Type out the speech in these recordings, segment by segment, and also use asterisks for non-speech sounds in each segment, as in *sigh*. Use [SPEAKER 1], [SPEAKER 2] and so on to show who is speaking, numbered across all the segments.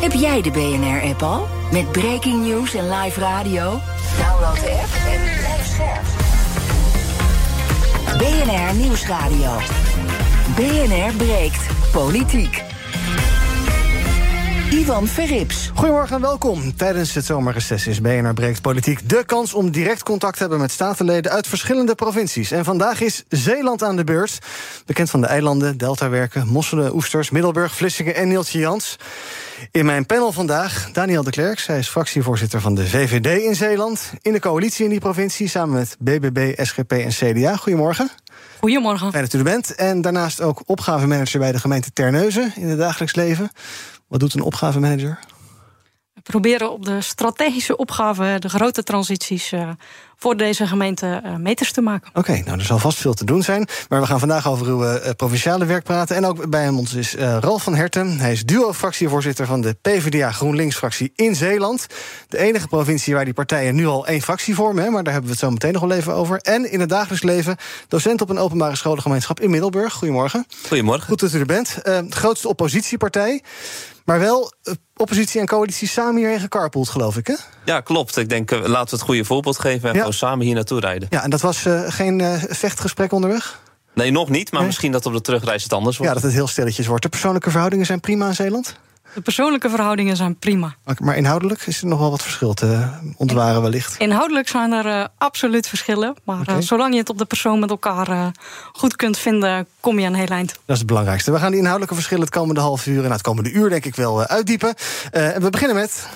[SPEAKER 1] Heb jij de BNR-app al? Met breaking news en live radio? Download de app en blijf scherp. BNR Nieuwsradio. BNR breekt politiek. Ivan Verrips.
[SPEAKER 2] Goedemorgen en welkom. Tijdens het zomerreces is BNR Breekt Politiek de kans om direct contact te hebben met statenleden uit verschillende provincies. En vandaag is Zeeland aan de beurt. Bekend van de eilanden, deltawerken, mosselen, oesters, Middelburg, Vlissingen en Nieltje Jans. In mijn panel vandaag Daniel de Klerk. Zij is fractievoorzitter van de VVD in Zeeland. In de coalitie in die provincie samen met BBB, SGP en CDA. Goedemorgen.
[SPEAKER 3] Goedemorgen.
[SPEAKER 2] Fijn dat u er bent. En daarnaast ook opgavemanager bij de gemeente Terneuzen in het dagelijks leven. Wat doet een opgavemanager?
[SPEAKER 3] We proberen op de strategische opgaven, de grote transities, uh, voor deze gemeente uh, meters te maken.
[SPEAKER 2] Oké, okay, nou er zal vast veel te doen zijn. Maar we gaan vandaag over uw uh, provinciale werk praten. En ook bij ons is Ralf van Herten. Hij is duo-fractievoorzitter van de PvdA GroenLinks-fractie in Zeeland. De enige provincie waar die partijen nu al één fractie vormen. Hè, maar daar hebben we het zo meteen nog wel even over. En in het dagelijks leven docent op een openbare scholengemeenschap in Middelburg. Goedemorgen.
[SPEAKER 4] Goedemorgen.
[SPEAKER 2] Goed dat u er bent. de grootste oppositiepartij. Maar wel oppositie en coalitie samen hierheen gecarpoold, geloof ik, hè?
[SPEAKER 4] Ja, klopt. Ik denk, laten we het goede voorbeeld geven... en ja. gewoon samen hier naartoe rijden.
[SPEAKER 2] Ja, en dat was uh, geen uh, vechtgesprek onderweg?
[SPEAKER 4] Nee, nog niet, maar nee? misschien dat op de terugreis het anders wordt.
[SPEAKER 2] Ja, dat het heel stilletjes wordt. De persoonlijke verhoudingen zijn prima in Zeeland?
[SPEAKER 3] De persoonlijke verhoudingen zijn prima.
[SPEAKER 2] Maar inhoudelijk is er nog wel wat verschil te ontwaren wellicht?
[SPEAKER 3] Inhoudelijk zijn er uh, absoluut verschillen. Maar okay. uh, zolang je het op de persoon met elkaar uh, goed kunt vinden... kom je een heel eind.
[SPEAKER 2] Dat is het belangrijkste. We gaan die inhoudelijke verschillen het komende half uur... en het komende uur denk ik wel uitdiepen. en we beginnen met...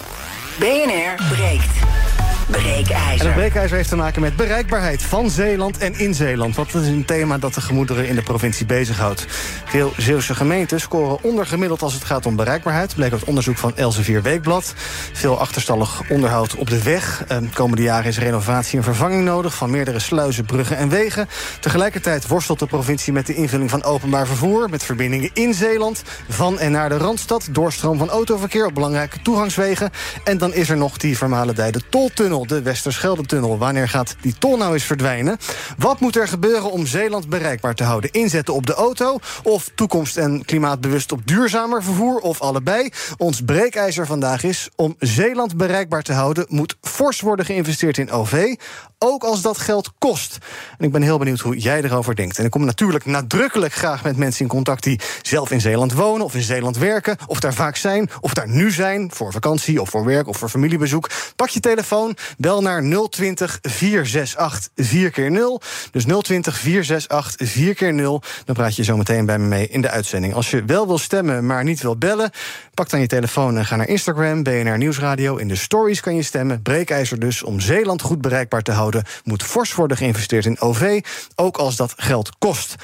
[SPEAKER 1] BNR breekt. Breekijzer.
[SPEAKER 2] En het breekijzer heeft te maken met bereikbaarheid van Zeeland en in Zeeland. Want dat is een thema dat de gemoederen in de provincie bezighoudt. Veel Zeeuwse gemeenten scoren ondergemiddeld als het gaat om bereikbaarheid. Bleek uit onderzoek van Elsevier Weekblad. Veel achterstallig onderhoud op de weg. De komende jaren is renovatie en vervanging nodig... van meerdere sluizen, bruggen en wegen. Tegelijkertijd worstelt de provincie met de invulling van openbaar vervoer... met verbindingen in Zeeland, van en naar de Randstad... doorstroom van autoverkeer op belangrijke toegangswegen. En dan is er nog die vermalendijde toltunnel de Westerschelde-tunnel. Wanneer gaat die tol nou eens verdwijnen? Wat moet er gebeuren om Zeeland bereikbaar te houden? Inzetten op de auto of toekomst- en klimaatbewust op duurzamer vervoer... of allebei? Ons breekijzer vandaag is... om Zeeland bereikbaar te houden... moet fors worden geïnvesteerd in OV ook als dat geld kost. En ik ben heel benieuwd hoe jij erover denkt. En ik kom natuurlijk nadrukkelijk graag met mensen in contact... die zelf in Zeeland wonen of in Zeeland werken... of daar vaak zijn, of daar nu zijn... voor vakantie of voor werk of voor familiebezoek. Pak je telefoon, bel naar 020 468 4 keer 0 Dus 020 468 4 keer 0 Dan praat je zo meteen bij me mee in de uitzending. Als je wel wil stemmen, maar niet wil bellen... pak dan je telefoon en ga naar Instagram, BNR Nieuwsradio. In de stories kan je stemmen. Breekijzer dus om Zeeland goed bereikbaar te houden moet fors worden geïnvesteerd in OV, ook als dat geld kost.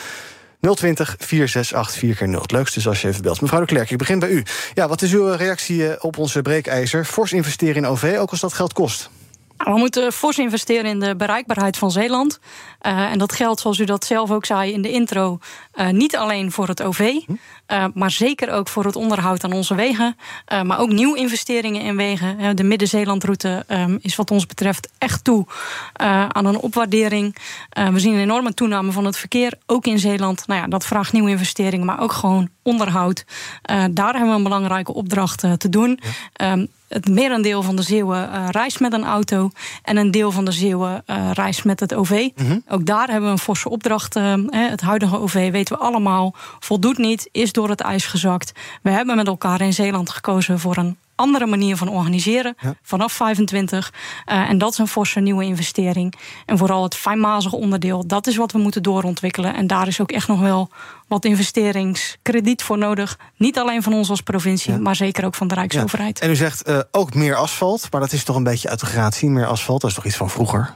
[SPEAKER 2] 020 468 4 keer 0 Het leukste is als je even belt. Mevrouw de Klerk, ik begin bij u. Ja, wat is uw reactie op onze breekijzer? Fors investeren in OV, ook als dat geld kost.
[SPEAKER 3] We moeten fors investeren in de bereikbaarheid van Zeeland. Uh, en dat geldt, zoals u dat zelf ook zei in de intro, uh, niet alleen voor het OV, uh, maar zeker ook voor het onderhoud aan onze wegen. maar ook nieuwe investeringen in wegen. de Midden-Zeelandroute um, is wat ons betreft echt toe aan een opwaardering. we zien een enorme toename van het verkeer, ook in Zeeland. Nou ja, dat vraagt nieuwe investeringen, maar ook gewoon onderhoud. daar hebben we een belangrijke opdracht te doen. Ja. Um, het merendeel van de Zeeuwen uh, reist met een auto. En een deel van de Zeeuwen uh, reist met het OV. Mm -hmm. Ook daar hebben we een forse opdracht. Uh, het huidige OV weten we allemaal. Voldoet niet, is door het ijs gezakt. We hebben met elkaar in Zeeland gekozen voor een andere manier van organiseren ja. vanaf 25. Uh, en dat is een forse nieuwe investering. En vooral het fijnmazige onderdeel, dat is wat we moeten doorontwikkelen. En daar is ook echt nog wel wat investeringskrediet voor nodig. Niet alleen van ons als provincie, ja. maar zeker ook van de Rijksoverheid.
[SPEAKER 2] Ja. En u zegt uh, ook meer asfalt, maar dat is toch een beetje uit de gratie, meer asfalt. Dat is toch iets van vroeger?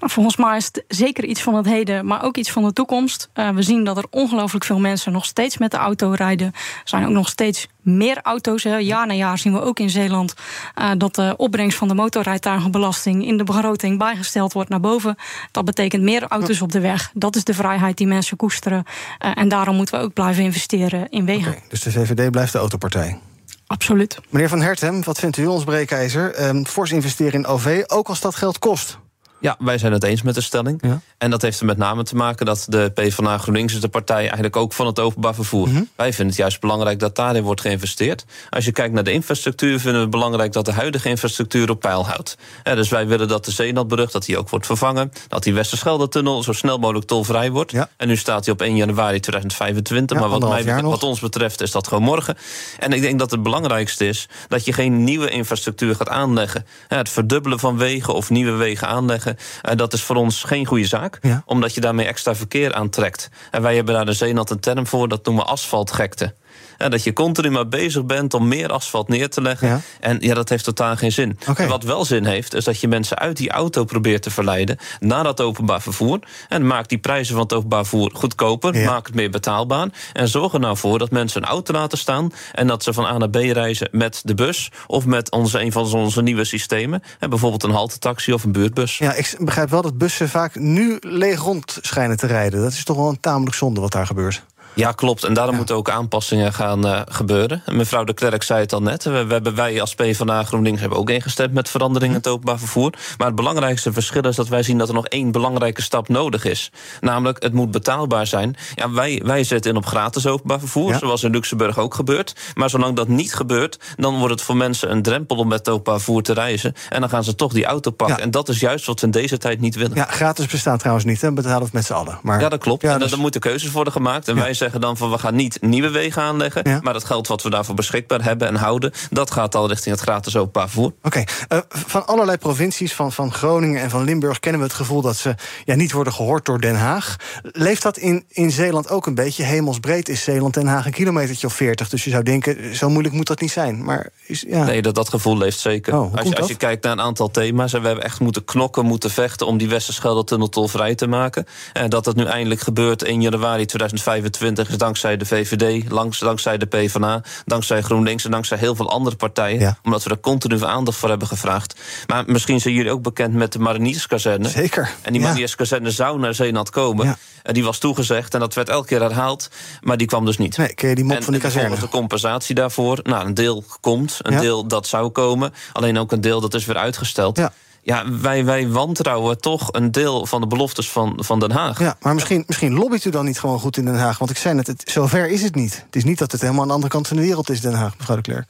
[SPEAKER 3] Volgens mij is het zeker iets van het heden, maar ook iets van de toekomst. Uh, we zien dat er ongelooflijk veel mensen nog steeds met de auto rijden. Er zijn ook nog steeds meer auto's. Hè. Jaar na jaar zien we ook in Zeeland uh, dat de opbrengst van de motorrijtuigenbelasting in de begroting bijgesteld wordt naar boven. Dat betekent meer auto's op de weg. Dat is de vrijheid die mensen koesteren. Uh, en daarom moeten we ook blijven investeren in wegen. Okay,
[SPEAKER 2] dus de VVD blijft de autopartij?
[SPEAKER 3] Absoluut.
[SPEAKER 2] Meneer Van Hertem, wat vindt u ons breekijzer? Um, fors investeren in OV, ook als dat geld kost.
[SPEAKER 4] Ja, wij zijn het eens met de stelling. Ja. En dat heeft er met name te maken dat de PvdA GroenLinks is de partij eigenlijk ook van het openbaar vervoer. Mm -hmm. Wij vinden het juist belangrijk dat daarin wordt geïnvesteerd. Als je kijkt naar de infrastructuur, vinden we het belangrijk dat de huidige infrastructuur op peil houdt. Dus wij willen dat de Zeelandbrug dat die ook wordt vervangen. Dat die Westerschelde-tunnel zo snel mogelijk tolvrij wordt. Ja. En nu staat hij op 1 januari 2025. maar wat, mij, wat ons betreft is dat gewoon morgen. En ik denk dat het belangrijkste is dat je geen nieuwe infrastructuur gaat aanleggen. het verdubbelen van wegen of nieuwe wegen aanleggen. Uh, dat is voor ons geen goede zaak, ja. omdat je daarmee extra verkeer aantrekt. En wij hebben daar de Zeenat een term voor, dat noemen we asfaltgekte. En dat je continu maar bezig bent om meer asfalt neer te leggen. Ja. En ja, dat heeft totaal geen zin. Okay. Wat wel zin heeft, is dat je mensen uit die auto probeert te verleiden naar dat openbaar vervoer. En maak die prijzen van het openbaar vervoer goedkoper. Ja. Maak het meer betaalbaar. En zorg er nou voor dat mensen een auto laten staan. En dat ze van A naar B reizen met de bus. Of met onze, een van onze nieuwe systemen. En bijvoorbeeld een haltetaxi of een buurtbus.
[SPEAKER 2] Ja, ik begrijp wel dat bussen vaak nu leeg rond schijnen te rijden. Dat is toch wel een tamelijk zonde wat daar gebeurt.
[SPEAKER 4] Ja, klopt. En daarom ja. moeten ook aanpassingen gaan uh, gebeuren. Mevrouw de Klerk zei het al net. We, we hebben wij als PvdA GroenLinks hebben ook ingestemd met veranderingen in het openbaar vervoer. Maar het belangrijkste verschil is dat wij zien dat er nog één belangrijke stap nodig is. Namelijk, het moet betaalbaar zijn. Ja, wij, wij zetten in op gratis openbaar vervoer, ja. zoals in Luxemburg ook gebeurt. Maar zolang dat niet gebeurt, dan wordt het voor mensen een drempel om met openbaar vervoer te reizen. En dan gaan ze toch die auto pakken. Ja. En dat is juist wat we in deze tijd niet willen.
[SPEAKER 2] Ja, gratis bestaat trouwens niet. Hè? Betalen het met z'n allen. Maar...
[SPEAKER 4] Ja, dat klopt. Ja, dus... En er moeten keuzes worden gemaakt. En wij zeggen dan van we gaan niet nieuwe wegen aanleggen. Ja. Maar het geld wat we daarvoor beschikbaar hebben en houden, dat gaat al richting het gratis openbaar vervoer.
[SPEAKER 2] Oké, okay. uh, van allerlei provincies, van, van Groningen en van Limburg, kennen we het gevoel dat ze ja, niet worden gehoord door Den Haag. Leeft dat in, in Zeeland ook een beetje? Hemelsbreed is Zeeland Den Haag een kilometertje of 40. Dus je zou denken, zo moeilijk moet dat niet zijn. Maar is, ja.
[SPEAKER 4] Nee, dat, dat gevoel leeft zeker.
[SPEAKER 2] Oh,
[SPEAKER 4] als, je, als je kijkt naar een aantal thema's, en we hebben echt moeten knokken, moeten vechten om die Westerschelde-tunnel tolvrij te maken. En dat dat nu eindelijk gebeurt 1 januari 2025 is dankzij de VVD, langs, dankzij de PvdA, dankzij GroenLinks en dankzij heel veel andere partijen. Ja. Omdat we er continu aandacht voor hebben gevraagd. Maar misschien zijn jullie ook bekend met de Marinierskazerne.
[SPEAKER 2] Zeker.
[SPEAKER 4] En die. Marinierskazerne zou naar Zeeland komen. Ja. En die was toegezegd en dat werd elke keer herhaald. Maar die kwam dus niet.
[SPEAKER 2] Nee, ken je die mop
[SPEAKER 4] en,
[SPEAKER 2] van die kazerne?
[SPEAKER 4] de compensatie daarvoor. Nou, een deel komt, een deel dat zou komen. Alleen ook een deel dat is weer uitgesteld. Ja ja, wij, wij wantrouwen toch een deel van de beloftes van, van Den Haag.
[SPEAKER 2] Ja, maar misschien, misschien lobbyt u dan niet gewoon goed in Den Haag. Want ik zei net, het, zover is het niet. Het is niet dat het helemaal aan de andere kant van de wereld is, Den Haag, mevrouw de Klerk.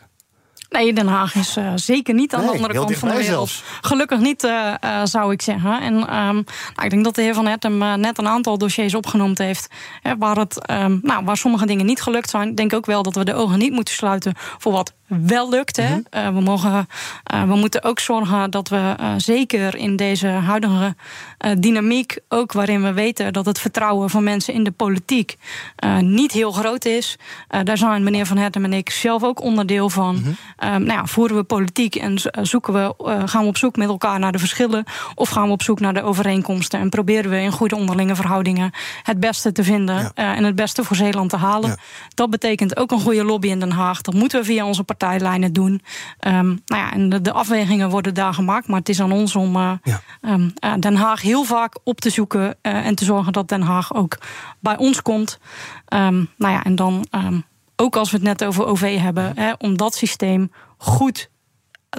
[SPEAKER 3] Nee, Den Haag is uh, zeker niet aan
[SPEAKER 2] nee,
[SPEAKER 3] de andere kant van de wereld.
[SPEAKER 2] Zelfs.
[SPEAKER 3] Gelukkig niet, uh, uh, zou ik zeggen. En um, nou, ik denk dat de heer Van Hertem net een aantal dossiers opgenoemd heeft... Hè, waar, het, um, nou, waar sommige dingen niet gelukt zijn. Ik denk ook wel dat we de ogen niet moeten sluiten voor wat wel lukt. Hè. Mm -hmm. uh, we, mogen, uh, we moeten ook zorgen dat we uh, zeker in deze huidige dynamiek, ook waarin we weten dat het vertrouwen van mensen in de politiek niet heel groot is. daar zijn meneer Van Hertem en ik zelf ook onderdeel van. Mm -hmm. nou ja, voeren we politiek en zoeken we, gaan we op zoek met elkaar naar de verschillen, of gaan we op zoek naar de overeenkomsten en proberen we in goede onderlinge verhoudingen het beste te vinden ja. en het beste voor Zeeland te halen. Ja. Dat betekent ook een goede lobby in Den Haag. Dat moeten we via onze partij partijlijnen doen. Um, nou ja, en de, de, afwegingen worden daar gemaakt. Maar het is aan ons om ja. um, uh, Den Haag heel vaak op te zoeken. Uh, en te zorgen dat Den Haag ook bij ons komt. Um, nou ja, en dan ook als we het net over OV hebben, hè, om dat systeem goed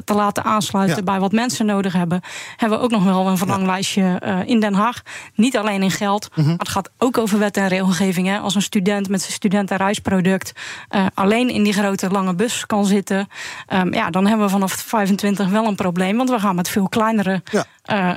[SPEAKER 3] te laten aansluiten ja. bij wat mensen nodig hebben, hebben we ook nog wel een verlanglijstje uh, in Den Haag. Niet alleen in geld, mm -hmm. maar het gaat ook over wet en regelgeving. Hè. Als een student met zijn studentenreisproduct uh, alleen in die grote lange bus kan zitten, um, ja, dan hebben we vanaf 25 wel een probleem, want we gaan met veel kleinere ja.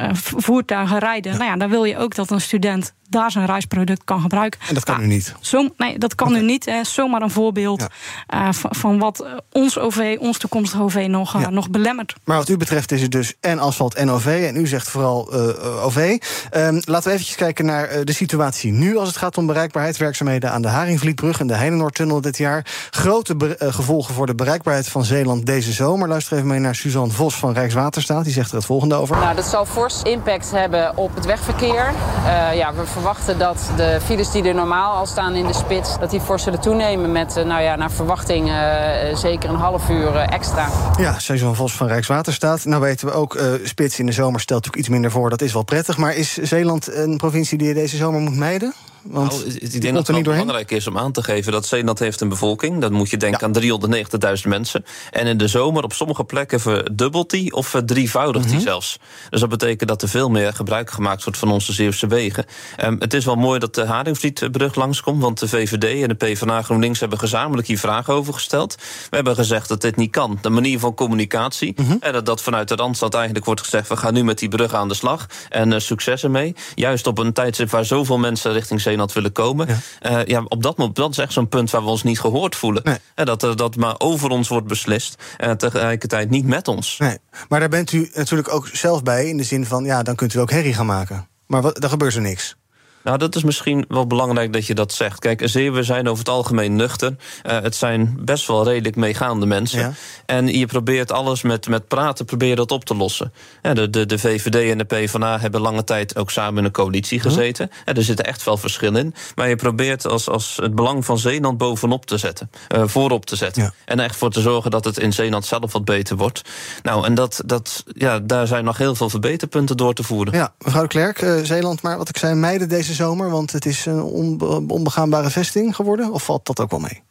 [SPEAKER 3] uh, voertuigen rijden. Ja. Nou ja, dan wil je ook dat een student daar zijn reisproduct kan gebruiken.
[SPEAKER 2] En dat kan
[SPEAKER 3] Nou,
[SPEAKER 2] u niet?
[SPEAKER 3] Zo, nee, dat kan u niet. Hè. Zomaar een voorbeeld eh, van, van wat ons OV, ons toekomstige OV, nog, eh,
[SPEAKER 2] Ja.
[SPEAKER 3] nog belemmert.
[SPEAKER 2] Maar wat u betreft is het dus en asfalt en OV. En u zegt vooral eh, OV. Ehm, laten we eventjes kijken naar de situatie nu... als het gaat om bereikbaarheid. Werkzaamheden aan de Haringvlietbrug en de Heinenoordtunnel dit jaar. Grote gevolgen voor de bereikbaarheid van Zeeland deze zomer. Luister even mee naar Suzanne Vos van Rijkswaterstaat. Die zegt er het volgende over.
[SPEAKER 5] Nou, dat zal fors impact hebben op het wegverkeer. Eh, ja, we verwachten dat de files die er normaal al staan in de spits... dat die fors zullen toenemen met, eh, nou ja, naar verwachting... eh, zeker een half uur eh, extra.
[SPEAKER 2] Ja, Suzanne Vos van Rijkswaterstaat. Nou weten we ook, spits in de zomer stelt natuurlijk iets minder voor. Dat is wel prettig. Maar is Zeeland een provincie die je deze zomer moet mijden? Want
[SPEAKER 4] Nou, ik denk dat het belangrijk is om aan te geven dat Zeeland heeft een bevolking. Dan moet je denken
[SPEAKER 2] Ja.
[SPEAKER 4] aan 390.000 mensen. En in de zomer op sommige plekken verdubbelt die of verdrievoudigt
[SPEAKER 2] Mhm.
[SPEAKER 4] die zelfs. Dus dat betekent dat er veel meer gebruik gemaakt wordt van onze Zeeuwse wegen. Ehm, het is wel mooi dat de Haringvlietbrug langskomt, want de VVD en de PvdA GroenLinks hebben gezamenlijk hier vragen over gesteld. We hebben gezegd dat dit niet kan. De manier van communicatie,
[SPEAKER 2] Mhm.
[SPEAKER 4] en dat, dat vanuit de Randstad eigenlijk wordt gezegd... we gaan nu met die brug aan de slag en eh, succes ermee. Juist op een tijdstip waar zoveel mensen richting Zeeland willen komen. Ja. ja, op dat moment, dat is echt zo'n punt waar we ons niet gehoord voelen.
[SPEAKER 2] Nee.
[SPEAKER 4] Eh, dat, eh, dat maar over ons wordt beslist en tegelijkertijd niet met ons.
[SPEAKER 2] Nee, maar daar bent u natuurlijk ook zelf bij. In de zin van, ja, dan kunt u ook herrie gaan maken. Maar wat, dan gebeurt er niks.
[SPEAKER 4] Nou, dat is misschien wel belangrijk dat je dat zegt. Kijk, Zeeuwen zijn over het algemeen nuchter. Eh, het zijn best wel redelijk meegaande mensen.
[SPEAKER 2] Ja.
[SPEAKER 4] En je probeert alles met, met praten probeer dat op te lossen. Ja, de, de, de VVD en de PvdA hebben lange tijd ook samen in een coalitie gezeten. Ja, er zitten echt wel verschillen in. Maar je probeert als, als het belang van Zeeland bovenop te zetten. eh, voorop te zetten. En echt voor te zorgen dat het in Zeeland zelf wat beter wordt. Nou, en dat, dat, ja, daar zijn nog heel veel verbeterpunten door te voeren.
[SPEAKER 2] Ja, mevrouw de Klerk, eh, Zeeland, maar wat ik zei, mijden deze zomer... want het is een onbe- onbegaanbare vesting geworden? Of valt dat ook wel mee?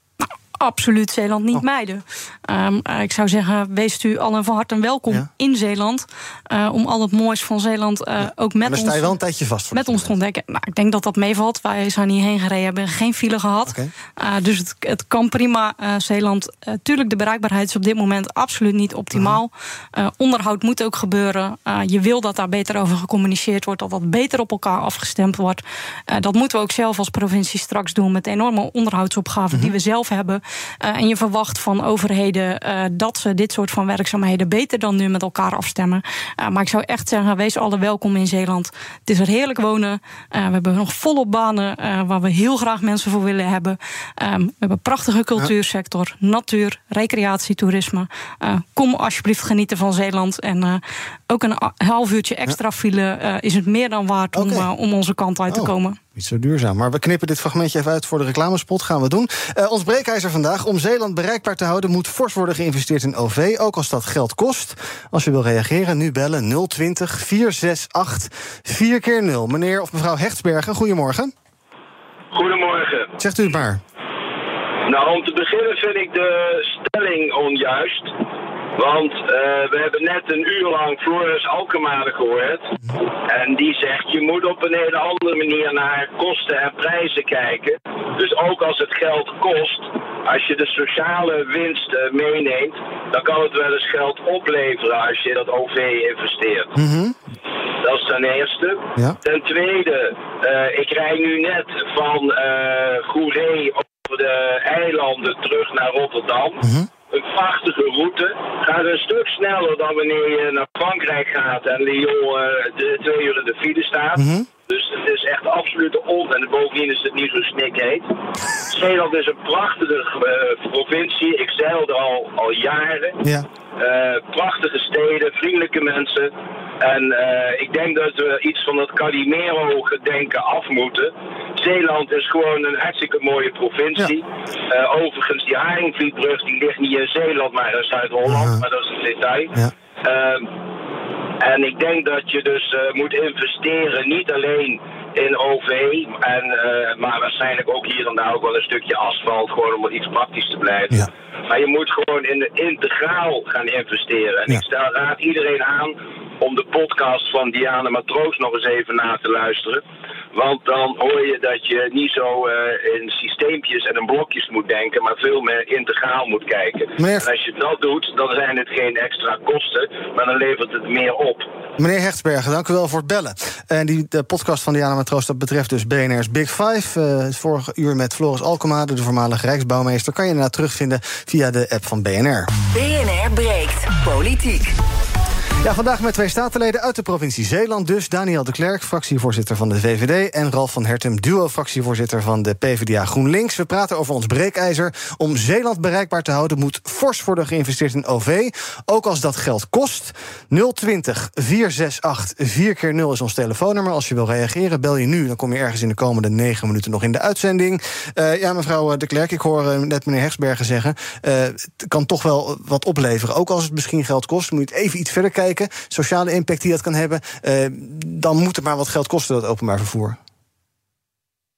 [SPEAKER 3] Absoluut Zeeland
[SPEAKER 2] Oh.
[SPEAKER 3] niet mijden. Ehm, eh, ik zou zeggen, wees u allen van harte welkom
[SPEAKER 2] Ja.
[SPEAKER 3] in Zeeland. eh, om al het moois van Zeeland eh, ook met
[SPEAKER 2] dan sta je
[SPEAKER 3] ons,
[SPEAKER 2] wel een tijdje vast voor
[SPEAKER 3] met ons te ontdekken. Nou, ik denk dat dat meevalt. Wij zijn hierheen gereden, hebben geen file gehad. Eh, dus het, het kan prima. Zeeland, tuurlijk, de bereikbaarheid is op dit moment absoluut niet optimaal. Onderhoud moet ook gebeuren. Je wil dat daar beter over gecommuniceerd wordt, dat dat beter op elkaar afgestemd wordt. Dat moeten we ook zelf als provincie straks doen met de enorme onderhoudsopgaven die we zelf hebben. Eh, en je verwacht van overheden eh, dat ze dit soort van werkzaamheden beter dan nu met elkaar afstemmen. Eh, maar ik zou echt zeggen, wees alle welkom in Zeeland. Het is er heerlijk wonen. We hebben nog volop banen waar we heel graag mensen voor willen hebben. We hebben prachtige cultuursector, natuur, recreatie, toerisme. Eh, kom alsjeblieft genieten van Zeeland. En ook een half uurtje extra file eh, is het meer dan waard om, eh, om onze kant uit te
[SPEAKER 2] Oh.
[SPEAKER 3] komen.
[SPEAKER 2] Niet zo duurzaam. Maar we knippen dit fragmentje even uit voor de reclamespot. Gaan we doen. Eh, ons breekijzer vandaag. Om Zeeland bereikbaar te houden... moet fors worden geïnvesteerd in OV. Ook als dat geld kost. Als je wil reageren, nu bellen 020 468 4 keer 0 Meneer of mevrouw Hechtsbergen, goedemorgen.
[SPEAKER 6] Goedemorgen.
[SPEAKER 2] Zegt u het maar.
[SPEAKER 6] Nou, om te beginnen vind ik de stelling onjuist. Want eh, we hebben net een uur lang Floris Alkemade gehoord. En die zegt, je moet op een hele andere manier naar kosten en prijzen kijken. Dus ook als het geld kost, als je de sociale winst meeneemt... dan kan het wel eens geld opleveren als je dat OV investeert. Dat is ten eerste.
[SPEAKER 2] Ja.
[SPEAKER 6] Ten tweede, eh, ik rij nu net van eh Goeree over de eilanden terug naar Rotterdam. Een prachtige route. Gaat een stuk sneller dan wanneer je naar Frankrijk gaat en Lyon eh, de, twee uur in de file staat. Dus het is echt absoluut on. En bovendien is het niet zo snikheet. Zeeland is een prachtige eh, provincie. Ik zeil er al, al jaren.
[SPEAKER 2] Ja.
[SPEAKER 6] Eh, prachtige steden, vriendelijke mensen. En eh, ik denk dat we iets van dat Calimero-gedenken af moeten. Zeeland is gewoon een hartstikke mooie provincie. Eh, overigens, die Haringvlietbrug die ligt niet in Zeeland, maar in Zuid-Holland. Maar dat is een detail.
[SPEAKER 2] Ja.
[SPEAKER 6] Ehm, en ik denk dat je dus eh, moet investeren, niet alleen in OV, en, eh, maar waarschijnlijk ook hier en daar ook wel een stukje asfalt, gewoon om iets praktisch te blijven.
[SPEAKER 2] Ja.
[SPEAKER 6] Maar je moet gewoon in de integraal gaan investeren. En
[SPEAKER 2] Ja.
[SPEAKER 6] ik stel, raad iedereen aan om de podcast van Diana Matroos nog eens even na te luisteren. Want dan hoor je dat je niet zo eh, in systeempjes en in blokjes moet denken, maar veel meer integraal moet kijken.
[SPEAKER 2] Meneer-
[SPEAKER 6] En als je dat doet, dan zijn het geen extra kosten, maar dan levert het meer op.
[SPEAKER 2] Meneer Hechtsbergen, dank u wel voor het bellen. En die de podcast van Diana Matroos, dat betreft dus BNR's Big Five. Uh, het vorige uur met Floris Alkema, de voormalige Rijksbouwmeester... kan je daarna terugvinden via de app van BNR.
[SPEAKER 1] BNR breekt politiek.
[SPEAKER 2] Ja, vandaag met twee statenleden uit de provincie Zeeland. Dus Daniel de Klerk, fractievoorzitter van de VVD... en Ralf van Hertem, duo-fractievoorzitter van de PvdA GroenLinks. We praten over ons breekijzer. Om Zeeland bereikbaar te houden moet fors worden geïnvesteerd in OV. Ook als dat geld kost. 020 468 4 keer 0 is ons telefoonnummer. Als je wil reageren, bel je nu. Dan kom je ergens in de komende negen minuten nog in de uitzending. Uh, ja, mevrouw de Klerk, ik hoor uh, net meneer Hegsbergen zeggen... Uh, het kan toch wel wat opleveren. Ook als het misschien geld kost, moet je even iets verder kijken sociale impact die dat kan hebben, uh, dan moet het maar wat geld kosten, dat openbaar vervoer.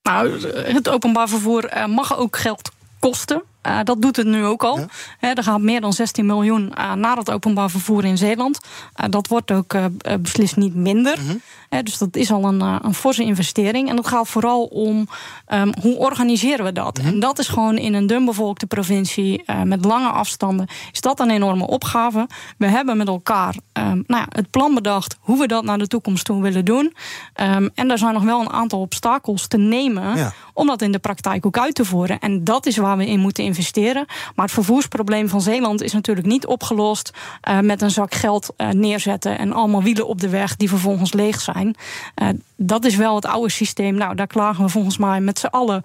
[SPEAKER 3] Nou, het openbaar vervoer uh, mag ook geld kosten. Uh, dat doet het nu ook al. Ja. er gaat meer dan 16 miljoen uh, naar het openbaar vervoer in Zeeland. Uh, dat wordt ook beslist niet minder. -hmm. dus dat is al een, een forse investering. En dat gaat vooral om um, hoe organiseren we dat. -hmm. En dat is gewoon in een dunbevolkte provincie met lange afstanden. Is dat een enorme opgave. We hebben met elkaar um, nou ja, het plan bedacht hoe we dat naar de toekomst toe willen doen. Um, en er zijn nog wel een aantal obstakels te nemen ja. om dat in de praktijk ook uit te voeren. En dat is waar we in moeten investeren. Maar het vervoersprobleem van Zeeland is natuurlijk niet opgelost uh, met een zak geld uh, neerzetten en allemaal wielen op de weg die vervolgens leeg zijn. Uh, dat is wel het oude systeem. Nou, daar klagen we volgens mij met z'n allen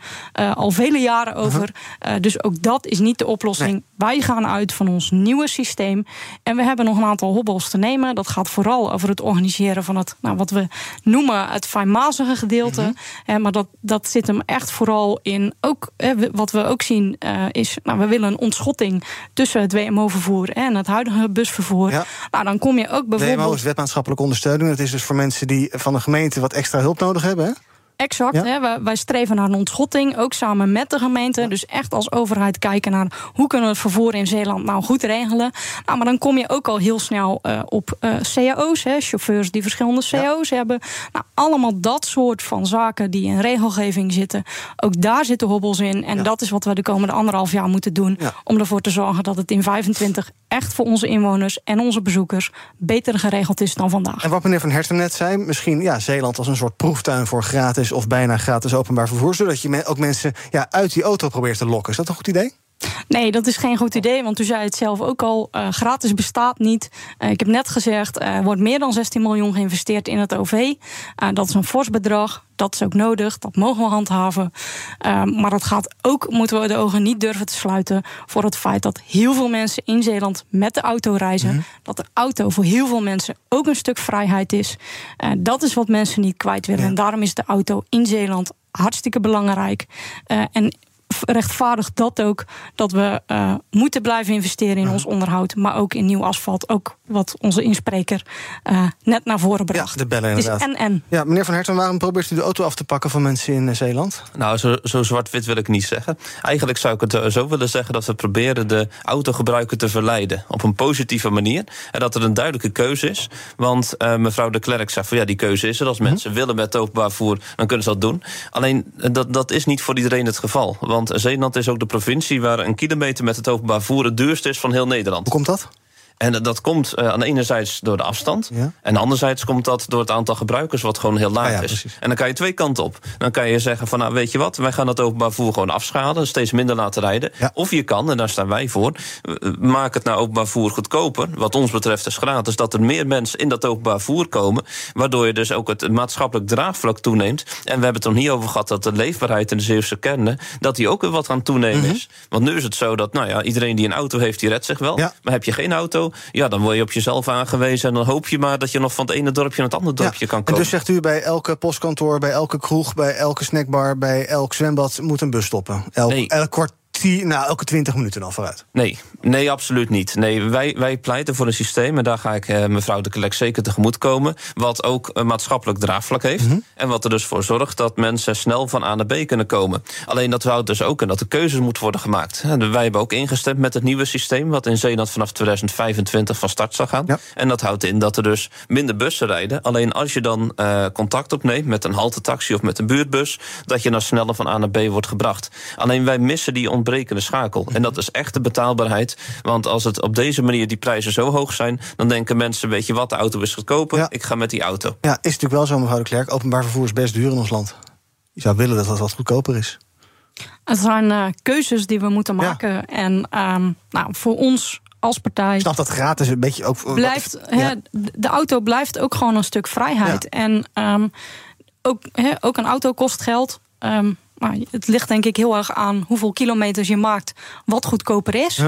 [SPEAKER 3] al vele jaren over. -huh. dus ook dat is niet de oplossing. Nee. Wij gaan uit van ons nieuwe systeem. En we hebben nog een aantal hobbels te nemen. Dat gaat vooral over het organiseren van het, nou, wat we noemen het fijnmazige gedeelte. Mm -hmm. maar dat, dat zit hem echt vooral in, ook, wat we ook zien uh, is, nou, we willen een ontschotting tussen het WMO-vervoer en het huidige busvervoer. Ja. Nou, dan kom je ook bijvoorbeeld.
[SPEAKER 2] WMO is wetmaatschappelijke ondersteuning. Dat is dus voor mensen die van de gemeente wat extra hulp nodig hebben. Hè?
[SPEAKER 3] Exact. Ja. Hè, wij, wij, streven naar een ontschotting, ook samen met de gemeente. Ja. Dus echt als overheid kijken naar hoe kunnen we het vervoer in Zeeland nou goed regelen. Nou, maar dan kom je ook al heel snel uh, op uh, cao's, hè, chauffeurs die verschillende cao's ja. hebben. Nou, allemaal dat soort van zaken die in regelgeving zitten. Ook daar zitten hobbels in. En dat is wat we de komende anderhalf jaar moeten doen. Om ervoor te zorgen dat het in 25 echt voor onze inwoners en onze bezoekers beter geregeld is dan vandaag.
[SPEAKER 2] En wat meneer Van Herten net zei, misschien ja, Zeeland als een soort proeftuin voor gratis of bijna gratis openbaar vervoer, zodat je ook mensen ja, uit die auto probeert te lokken. Is dat een goed idee?
[SPEAKER 3] Nee, dat is geen goed idee, want u zei het zelf ook al. Uh, gratis bestaat niet. Uh, ik heb net gezegd, er uh, wordt meer dan 16 miljoen geïnvesteerd in het OV. Dat is een fors bedrag. Dat is ook nodig. Dat mogen we handhaven. maar dat gaat ook, moeten we de ogen niet durven te sluiten... voor het feit dat heel veel mensen in Zeeland met de auto reizen. Mm -hmm. Dat de auto voor heel veel mensen ook een stuk vrijheid is. dat is wat mensen niet kwijt willen. Ja. En daarom is de auto in Zeeland hartstikke belangrijk. en rechtvaardigt dat ook dat we uh, moeten blijven investeren in ja. ons onderhoud, maar ook in nieuw asfalt. Ook wat onze inspreker uh, net naar voren bracht.
[SPEAKER 2] Ja, de bellen inderdaad.
[SPEAKER 3] en en.
[SPEAKER 2] Ja, meneer Van Herten, waarom probeert u de auto af te pakken van mensen in Zeeland?
[SPEAKER 4] Nou, zo, zo zwart-wit wil ik niet zeggen. Eigenlijk zou ik het zo willen zeggen dat we proberen de autogebruiker te verleiden op een positieve manier en dat er een duidelijke keuze is. Want uh, mevrouw de Klerk zei van ja, die keuze is er. Als mensen hm. willen met openbaar voer, dan kunnen ze dat doen. Alleen dat, dat is niet voor iedereen het geval. Want Zeeland is ook de provincie waar een kilometer met het openbaar voer het duurste is van heel Nederland.
[SPEAKER 2] Hoe komt dat?
[SPEAKER 4] En dat komt uh, aan de enerzijds door de afstand. Ja. En anderzijds komt dat door het aantal gebruikers, wat gewoon heel laag ah, ja, is. Precies. En dan kan je twee kanten op. Dan kan je zeggen van, nou weet je wat, wij gaan dat openbaar voer gewoon afschalen, steeds minder laten rijden. Ja. Of je kan, en daar staan wij voor, maak het naar openbaar voer goedkoper. Wat ons betreft is gratis, dat er meer mensen in dat openbaar voer komen. Waardoor je dus ook het maatschappelijk draagvlak toeneemt. En we hebben het er nog niet over gehad dat de leefbaarheid in de Zeeuwse kernen, dat die ook weer wat aan toenemen mm -hmm. is. Want nu is het zo dat, nou ja, iedereen die een auto heeft, die redt zich wel. Maar heb je geen auto, ja, dan word je op jezelf aangewezen. En dan hoop je maar dat je nog van het ene dorpje naar het andere dorpje
[SPEAKER 2] ja,
[SPEAKER 4] kan komen.
[SPEAKER 2] En dus zegt u bij elke postkantoor, bij elke kroeg, bij elke snackbar, bij elk zwembad moet een bus stoppen. Elk,
[SPEAKER 4] nee.
[SPEAKER 2] elk kwart nou, elke 20 minuten al vooruit.
[SPEAKER 4] Nee, nee absoluut niet. Nee, wij, wij pleiten voor een systeem, en daar ga ik eh, mevrouw de Kelek zeker tegemoet komen, wat ook een maatschappelijk draagvlak heeft. Mm -hmm. En wat er dus voor zorgt dat mensen snel van A naar B kunnen komen. Alleen dat houdt dus ook in dat er keuzes moeten worden gemaakt. Wij hebben ook ingestemd met het nieuwe systeem, wat in Zeeland vanaf 2025 van start zal gaan. Ja. En dat houdt in dat er dus minder bussen rijden. Alleen als je dan uh, contact opneemt met een haltetaxi of met een buurtbus, dat je dan sneller van A naar B wordt gebracht. Alleen wij missen die ontbreking schakel. En dat is echt de betaalbaarheid. Want als het op deze manier die prijzen zo hoog zijn, dan denken mensen: weet je wat, de auto is goedkoper, ik ga met die auto.
[SPEAKER 2] Ja, is natuurlijk wel zo, mevrouw de Klerk. Openbaar vervoer is best duur in ons land. Je zou willen dat dat wat goedkoper is.
[SPEAKER 3] Het zijn uh, keuzes die we moeten maken. Ja. En ehm, nou, voor ons als partij.
[SPEAKER 2] Ik snap dat gratis een beetje ook.
[SPEAKER 3] Blijft, ja. de auto blijft ook gewoon een stuk vrijheid. Ja. En um, ook, he, ook een auto kost geld. Um, het ligt denk ik heel erg aan hoeveel kilometers je maakt, wat goedkoper is. Ja.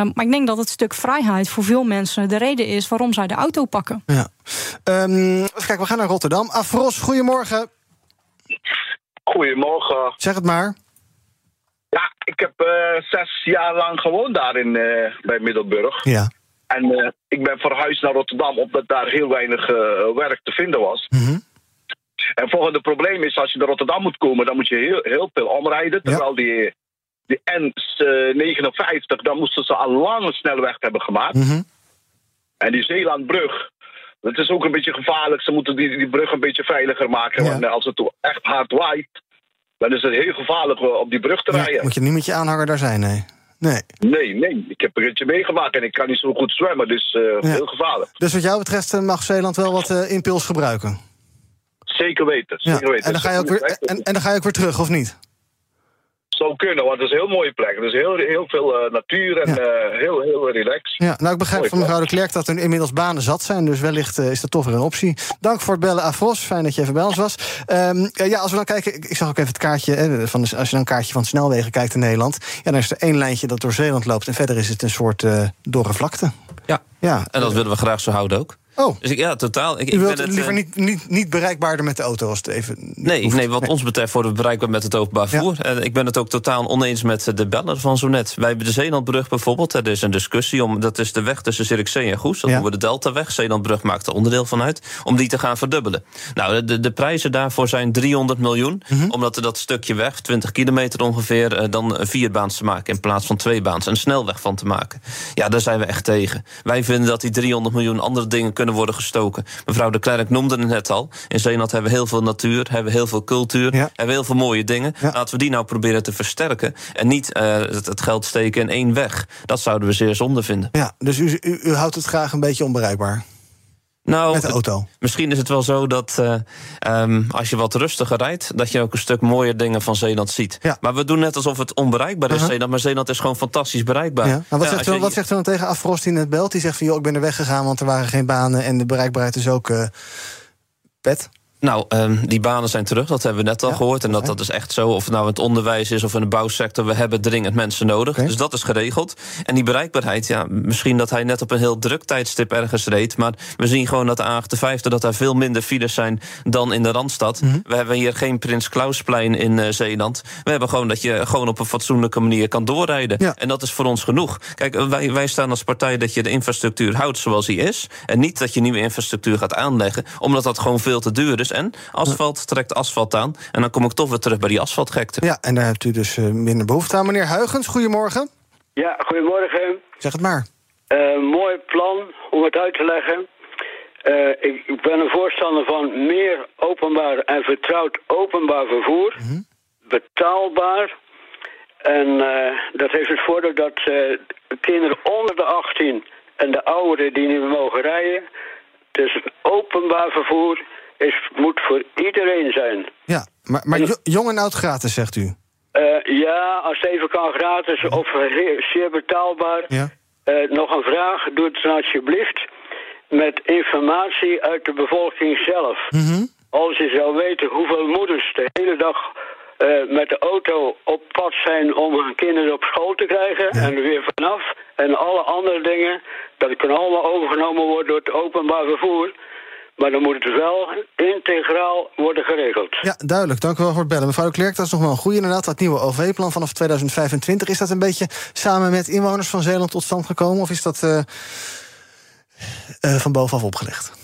[SPEAKER 3] Um, maar ik denk dat het stuk vrijheid voor veel mensen de reden is waarom zij de auto pakken.
[SPEAKER 2] Ja. Um, kijk, we gaan naar Rotterdam. Afros, goedemorgen.
[SPEAKER 7] Goedemorgen.
[SPEAKER 2] Zeg het maar.
[SPEAKER 7] Ja, ik heb uh, zes jaar lang gewoond daar in, uh, bij Middelburg.
[SPEAKER 2] Ja.
[SPEAKER 7] En uh, ik ben verhuisd naar Rotterdam omdat daar heel weinig werk te vinden was.
[SPEAKER 2] Mm -hmm.
[SPEAKER 7] En volgende probleem is, als je naar Rotterdam moet komen, dan moet je heel, heel veel omrijden. Terwijl die, die N59, dan moesten ze al lang een snelweg hebben gemaakt.
[SPEAKER 2] Mm -hmm.
[SPEAKER 7] En die Zeelandbrug, dat is ook een beetje gevaarlijk. Ze moeten die, die brug een beetje veiliger maken.
[SPEAKER 2] Ja.
[SPEAKER 7] Want als het echt hard waait, dan is het heel gevaarlijk op die brug te
[SPEAKER 2] Ja,
[SPEAKER 7] rijden.
[SPEAKER 2] moet je niet met je aanhanger daar zijn, nee. Nee.
[SPEAKER 7] Nee, nee. Ik heb er eentje meegemaakt en ik kan niet zo goed zwemmen, dus uh,
[SPEAKER 2] Ja.
[SPEAKER 7] heel gevaarlijk.
[SPEAKER 2] Dus wat jou betreft eh, mag Zeeland wel wat eh, impuls gebruiken.
[SPEAKER 7] Zeker weten.
[SPEAKER 2] Ja.
[SPEAKER 7] Zeker weten.
[SPEAKER 2] En, dan ga je ook weer, en, en dan ga je ook weer terug, of niet?
[SPEAKER 7] Zou kunnen, want het is een heel mooie plek. Er is heel, heel veel eh, natuur en
[SPEAKER 2] Ja.
[SPEAKER 7] eh, heel, heel relaxed.
[SPEAKER 2] Ja, nou, ik begrijp
[SPEAKER 7] Mooi
[SPEAKER 2] van mevrouw de Klerk dat er inmiddels banen zat zijn. Dus wellicht eh, is dat toch weer een optie. Dank voor het bellen, Afros. Fijn dat je even bij ons was. Ehm, eh, ja, als we dan kijken, ik, ik zag ook even het kaartje. eh, van de, als je dan een kaartje van de snelwegen kijkt in Nederland. Ja, dan is er één lijntje dat door Zeeland loopt. En verder is het een soort eh dorre vlakte.
[SPEAKER 4] Ja.
[SPEAKER 2] Ja.
[SPEAKER 4] En dat willen we graag zo houden ook.
[SPEAKER 2] Oh,
[SPEAKER 4] Dus ik, ja, totaal. Ik,
[SPEAKER 2] u
[SPEAKER 4] ik
[SPEAKER 2] wilt
[SPEAKER 4] ben
[SPEAKER 2] het liever
[SPEAKER 4] eh,
[SPEAKER 2] niet, niet, niet bereikbaarder met de auto als het even.
[SPEAKER 4] Nee,
[SPEAKER 2] hoeft.
[SPEAKER 4] nee, wat ons betreft worden we bereikbaar met het openbaar vervoer. En ik ben het ook totaal oneens met de beller van zo net. Wij hebben de Zeelandbrug bijvoorbeeld. Er is een discussie om, dat is de weg tussen Zierikzee en Goes. Dat
[SPEAKER 2] Ja.
[SPEAKER 4] noemen we de Deltaweg. Zeelandbrug maakt er onderdeel van uit. Om die te gaan verdubbelen. Nou, de, de prijzen daarvoor zijn 300 miljoen.
[SPEAKER 2] Mhm.
[SPEAKER 4] Omdat er dat stukje weg, 20 kilometer ongeveer... eh, dan vierbaans te maken in plaats van tweebaans. Een snelweg van te maken. Ja, daar zijn we echt tegen. Wij vinden dat die 300 miljoen andere dingen kunnen worden gestoken. Mevrouw de Klerk noemde het net al. In Zeeland hebben we heel veel natuur, hebben we heel veel cultuur...
[SPEAKER 2] Ja.
[SPEAKER 4] hebben we heel veel mooie dingen.
[SPEAKER 2] Ja.
[SPEAKER 4] Laten we die nou proberen te versterken... en niet eh, het, het geld steken in één weg. Dat zouden we zeer zonde vinden.
[SPEAKER 2] Ja, dus u, u, u houdt het graag een beetje onbereikbaar.
[SPEAKER 4] Nou,
[SPEAKER 2] Met de
[SPEAKER 4] het-
[SPEAKER 2] auto.
[SPEAKER 4] Misschien is het wel zo dat eh, ehm, als je wat rustiger rijdt, dat je ook een stuk mooier dingen van Zeeland ziet.
[SPEAKER 2] Ja.
[SPEAKER 4] Maar we doen net alsof het onbereikbaar is. Zeeland. Maar Zeeland is gewoon fantastisch bereikbaar.
[SPEAKER 2] Ja. Wat,
[SPEAKER 4] Ja,
[SPEAKER 2] zegt u, wat zegt u dan tegen Afros die net belt? Die zegt van, joh, ik ben er weggegaan, want er waren geen banen... en de bereikbaarheid is ook eh pet.
[SPEAKER 4] Nou, ehm, die banen zijn terug, dat hebben we net al
[SPEAKER 2] Ja,
[SPEAKER 4] gehoord. En dat, dat is echt zo, of het nou in het onderwijs is of in de bouwsector... we hebben dringend mensen nodig, dus dat is geregeld. En die bereikbaarheid, ja, misschien dat hij net op een heel druk tijdstip ergens reed... maar we zien gewoon dat de A58, dat daar veel minder files zijn... dan in de Randstad.
[SPEAKER 2] Mhm.
[SPEAKER 4] We hebben hier geen Prins Klausplein in eh, Zeeland. We hebben gewoon dat je gewoon op een fatsoenlijke manier kan doorrijden.
[SPEAKER 2] Ja.
[SPEAKER 4] En dat is voor ons genoeg. Kijk, eh, wij, wij staan als partij dat je de infrastructuur houdt zoals die is... en niet dat je nieuwe infrastructuur gaat aanleggen... omdat dat gewoon veel te duur is. En asfalt trekt asfalt aan. En dan kom ik toch weer terug bij die asfaltgekte.
[SPEAKER 2] Ja, en daar hebt u dus eh, minder behoefte aan. Meneer Huigens, goedemorgen.
[SPEAKER 8] Ja, goedemorgen.
[SPEAKER 2] Zeg het maar.
[SPEAKER 8] Eh, mooi plan om het uit te leggen. Eh, ik, ik ben een voorstander van meer openbaar en vertrouwd openbaar vervoer. Betaalbaar. En eh, dat heeft het voordeel dat eh, kinderen onder de 18 en de ouderen die niet meer mogen rijden. Dus het openbaar vervoer is, moet voor iedereen zijn.
[SPEAKER 2] Ja, maar, maar jo- jong en oud gratis, zegt u.
[SPEAKER 8] Eh, ja, als het even kan gratis of zeer betaalbaar.
[SPEAKER 2] Ja.
[SPEAKER 8] Eh, nog een vraag, doe het dan alsjeblieft met informatie uit de bevolking zelf.
[SPEAKER 2] Mhm.
[SPEAKER 8] Als je zou weten hoeveel moeders de hele dag eh, met de auto op pad zijn om hun kinderen op school te krijgen en er weer vanaf. En alle andere dingen, dat kan allemaal overgenomen worden door het openbaar vervoer. Maar dan moet het wel integraal worden geregeld.
[SPEAKER 2] Ja, duidelijk. Dank u wel voor het bellen. Mevrouw Klerk, dat is nog wel een goede inderdaad. Dat nieuwe OV-plan vanaf 2025. Is dat een beetje samen met inwoners van Zeeland tot stand gekomen? Of is dat eh, eh, van bovenaf opgelegd?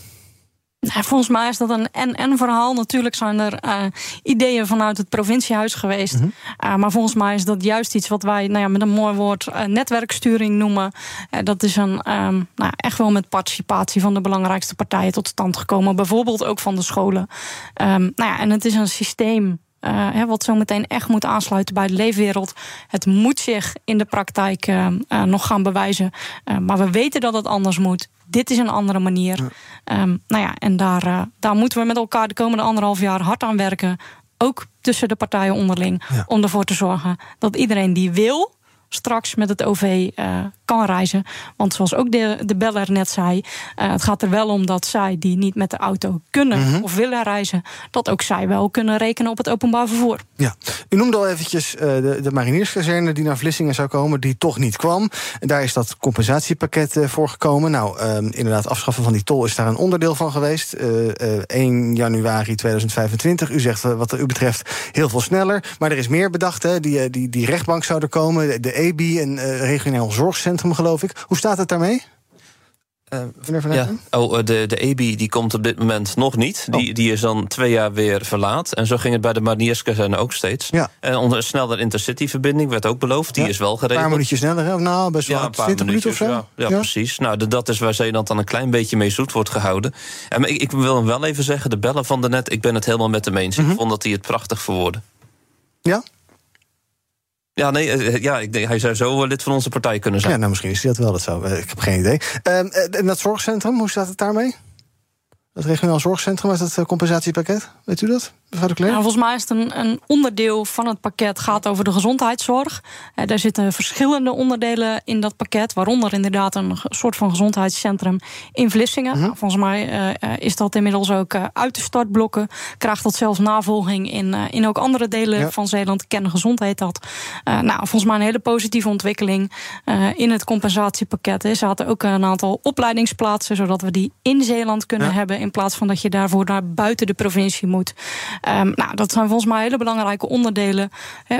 [SPEAKER 3] Volgens mij is dat een en-en verhaal. Natuurlijk zijn er eh, ideeën vanuit het provinciehuis geweest. Uh, maar volgens mij is dat juist iets wat wij nou ja, met een mooi woord uh, netwerksturing noemen. Dat is een, um, nou, echt wel met participatie van de belangrijkste partijen tot stand gekomen. Bijvoorbeeld ook van de scholen. Um, nou ja, en het is een systeem wat zometeen echt moet aansluiten bij de leefwereld. Het moet zich in de praktijk nog gaan bewijzen. maar we weten dat het anders moet. Dit is een andere manier. Ehm, nou ja, en daar, daar moeten we met elkaar de komende anderhalf jaar hard aan werken. Ook tussen de partijen onderling. Om ervoor te zorgen dat iedereen die wil straks met het OV uh, kan reizen. Want zoals ook de, de beller net zei, uh, het gaat er wel om dat zij die niet met de auto kunnen mm-hmm. of willen reizen, dat ook zij wel kunnen rekenen op het openbaar vervoer.
[SPEAKER 2] Ja, u noemde al eventjes uh, de, de marinierskazerne die naar Vlissingen zou komen, die toch niet kwam. En daar is dat compensatiepakket voor gekomen. Nou, ehm, inderdaad, afschaffen van die tol is daar een onderdeel van geweest. 1 januari 2025. U zegt wat u betreft heel veel sneller. Maar er is meer bedacht. Hè? Die, die, die rechtbank zou er komen. De EBI, een regionaal zorgcentrum geloof ik. Hoe staat het daarmee?
[SPEAKER 4] Uh, ja. Oh, eh, de, de EBI die komt op dit moment nog niet. Die, oh. die is dan twee jaar weer verlaat. En zo ging het bij de Marnierskazerne ook steeds. Ja. En onder sneller intercity-verbinding werd ook beloofd. Die is wel geregeld.
[SPEAKER 2] Een paar minuutjes sneller, hè? Nou, best wel ja, een paar 20 minuten of zo.
[SPEAKER 4] Ja, ja, precies. Nou, dat is waar Zeeland dan een klein beetje mee zoet wordt gehouden. En ik, ik wil hem wel even zeggen, de bellen van de net... ik ben het helemaal met hem eens. Ik mhm. vond dat hij het prachtig verwoordde.
[SPEAKER 2] Ja?
[SPEAKER 4] Ja, nee, eh, ja, ik denk, hij zou zo lid van onze partij kunnen zijn.
[SPEAKER 2] Ja, nou, misschien is hij dat wel. Dat zou, ik heb geen idee. Ehm, en dat zorgcentrum, hoe staat het daarmee? Het regionaal zorgcentrum met het compensatiepakket, weet u dat?
[SPEAKER 3] Nou, volgens mij is het een, een, onderdeel van het pakket gaat over de gezondheidszorg. Eh, daar zitten verschillende onderdelen in dat pakket, waaronder inderdaad een soort van gezondheidscentrum in Vlissingen. Mhm. Volgens mij uh, is dat inmiddels ook uh, uit de startblokken. Krijgt dat zelfs navolging in, in ook andere delen van Zeeland. Kennen gezondheid dat. nou, volgens mij een hele positieve ontwikkeling in het compensatiepakket. Ze hadden ook een aantal opleidingsplaatsen, zodat we die in Zeeland kunnen hebben, in plaats van dat je daarvoor naar buiten de provincie moet. Um, nou, dat zijn volgens mij hele belangrijke onderdelen.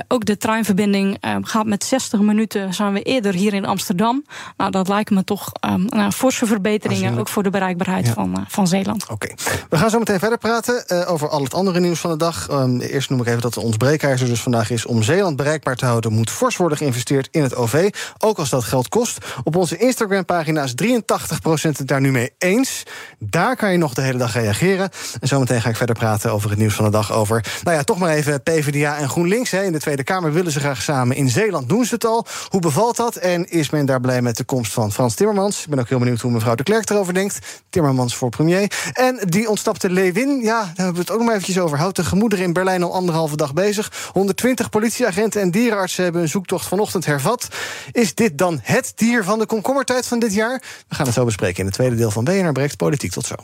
[SPEAKER 3] ook de treinverbinding um, gaat met 60 minuten, zijn we eerder hier in Amsterdam. Nou, dat lijkt me toch um, nou, forse verbeteringen, ook voor de bereikbaarheid van, uh, van Zeeland.
[SPEAKER 2] Oké, we gaan zo meteen verder praten uh, over al het andere nieuws van de dag. eerst noem ik even dat ons breekijzer dus vandaag is om Zeeland bereikbaar te houden, moet fors worden geïnvesteerd in het OV, ook als dat geld kost. Op onze Instagram-pagina is 83% het daar nu mee eens. Daar kan je nog de hele dag reageren. En zometeen ga ik verder praten over het nieuws van de dag over. Nou ja, toch maar even PvdA en GroenLinks. Hè. In de Tweede Kamer willen ze graag samen. In Zeeland doen ze het al. Hoe bevalt dat? En is men daar blij met de komst van Frans Timmermans? Ik ben ook heel benieuwd hoe mevrouw de Klerk erover denkt. Timmermans voor premier. En die ontsnapte Lewin. Ja, daar hebben we het ook nog maar eventjes over. Houdt de gemoederen in Berlijn al anderhalve dag bezig. 120 politieagenten en dierenartsen hebben een zoektocht vanochtend hervat. Is dit dan het dier van de komkommertijd van dit jaar? We gaan het zo bespreken in het tweede deel van BNR Breekt Politiek. Tot zo.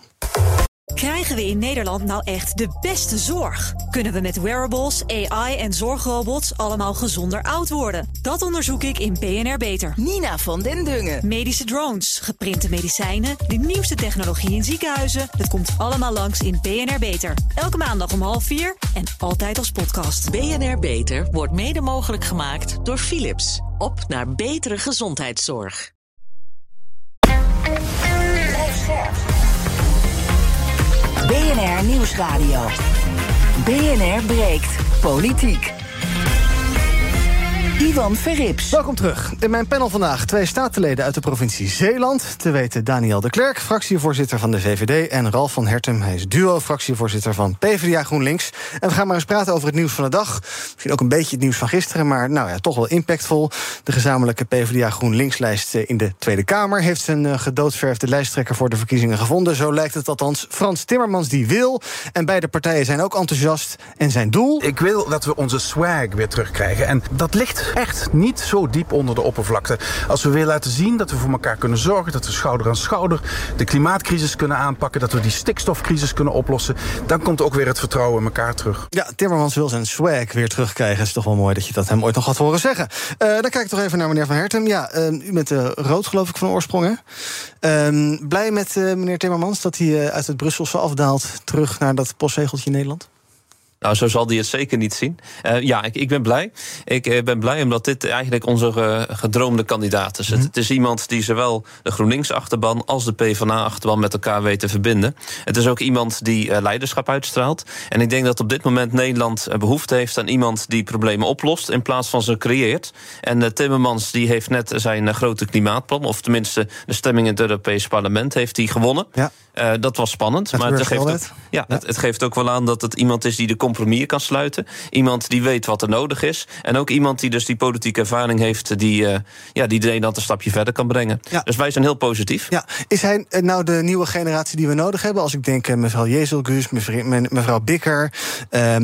[SPEAKER 9] Krijgen we in Nederland nou echt de beste zorg? Kunnen we met wearables, AI en zorgrobots allemaal gezonder oud worden? Dat onderzoek ik in BNR Beter.
[SPEAKER 1] Nina van den Dungen.
[SPEAKER 9] Medische drones, geprinte medicijnen, de nieuwste technologie in ziekenhuizen. Dat komt allemaal langs in BNR Beter. Elke maandag om half vier en altijd als podcast.
[SPEAKER 10] BNR Beter wordt mede mogelijk gemaakt door Philips. Op naar betere gezondheidszorg.
[SPEAKER 1] BNR Nieuwsradio. BNR breekt politiek. Ivan Verrips.
[SPEAKER 2] Welkom terug. In mijn panel vandaag twee statenleden uit de provincie Zeeland. Te weten Daniel de Klerk, fractievoorzitter van de VVD... en Ralf van Hertem, hij is duo-fractievoorzitter van PvdA GroenLinks. En we gaan maar eens praten over het nieuws van de dag. Misschien ook een beetje het nieuws van gisteren... maar nou ja, toch wel impactvol. De gezamenlijke PvdA GroenLinks-lijst in de Tweede Kamer... heeft zijn eh, gedoodverfde lijsttrekker voor de verkiezingen gevonden. Zo lijkt het althans. Frans Timmermans die wil. En beide partijen zijn ook enthousiast. En zijn doel...
[SPEAKER 11] Ik wil dat we onze swag weer terugkrijgen. En dat ligt echt niet zo diep onder de oppervlakte. Als we willen laten zien dat we voor elkaar kunnen zorgen, dat we schouder aan schouder de klimaatcrisis kunnen aanpakken, dat we die stikstofcrisis kunnen oplossen, dan komt ook weer het vertrouwen in elkaar terug.
[SPEAKER 2] Ja, Timmermans wil zijn swag weer terugkrijgen. Het is toch wel mooi dat je dat hem ooit nog had horen zeggen. Uh, dan kijk ik toch even naar meneer Van Hertem. Ja, uh, u bent uh, rood, geloof ik, van oorsprong. Hè? Ehm, blij met meneer Timmermans dat hij uit het Brusselse afdaalt terug naar dat postzegeltje Nederland?
[SPEAKER 4] Nou, zo zal hij het zeker niet zien. Uh, ja, ik, ik ben blij. Ik uh, ben blij omdat dit eigenlijk onze uh, gedroomde kandidaat is. Mm -hmm. het, is iemand die zowel de GroenLinks-achterban als de PvdA-achterban met elkaar weet te verbinden. Het is ook iemand die leiderschap uitstraalt. En ik denk dat op dit moment Nederland behoefte heeft aan iemand die problemen oplost in plaats van ze creëert. En Timmermans die heeft net zijn grote klimaatplan, of tenminste de stemming in het Europees Parlement, heeft hij gewonnen. Ja. Dat was spannend.
[SPEAKER 2] Het
[SPEAKER 4] maar
[SPEAKER 2] het
[SPEAKER 4] geeft, ook, ja. Het, het geeft ook wel aan dat het iemand is die de compromis kan sluiten. Iemand die weet wat er nodig is. En ook iemand die dus die politieke ervaring heeft... die, uh, ja, die Nederland een stapje verder kan brengen. Ja. Dus wij zijn heel positief.
[SPEAKER 2] Ja. Is hij nou de nieuwe generatie die we nodig hebben? Als ik denk uh, mevrouw Jezelgus, mevrouw Bikker, uh,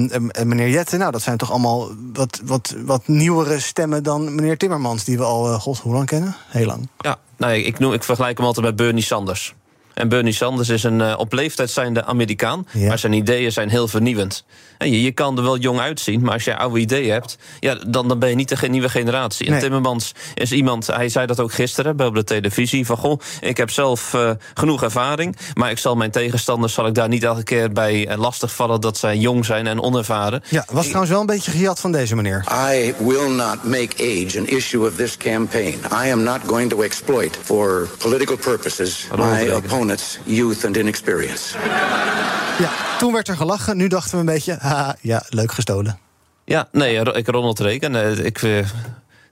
[SPEAKER 2] meneer Jette... nou, dat zijn toch allemaal wat, wat, wat nieuwere stemmen dan meneer Timmermans... die we al, god, hoe lang kennen? Heel lang.
[SPEAKER 4] Ja, nou, ik, noem, ik vergelijk hem altijd met Bernie Sanders. En Bernie Sanders is een uh, op leeftijd zijnde Amerikaan. Maar zijn ideeën zijn heel vernieuwend. En je, je kan er wel jong uitzien, maar als je oude ideeën hebt... Ja, dan, dan ben je niet de nieuwe generatie. En Timmermans is iemand, hij zei dat ook gisteren bij op de televisie... van goh, ik heb zelf uh, genoeg ervaring... maar ik zal mijn tegenstanders zal ik daar niet elke keer bij uh, lastigvallen... dat zij jong zijn en onervaren.
[SPEAKER 2] Ja, was trouwens wel een beetje gejat van deze meneer.
[SPEAKER 12] I will not make age an issue of this campaign. I am not going to exploit for political purposes... my opponents' youth and inexperience.
[SPEAKER 2] Ja, toen werd er gelachen. Nu dachten we een beetje, *laughs* ja, leuk gestolen.
[SPEAKER 4] Ja, nee, ik Ronald Reagan. Ik, eh,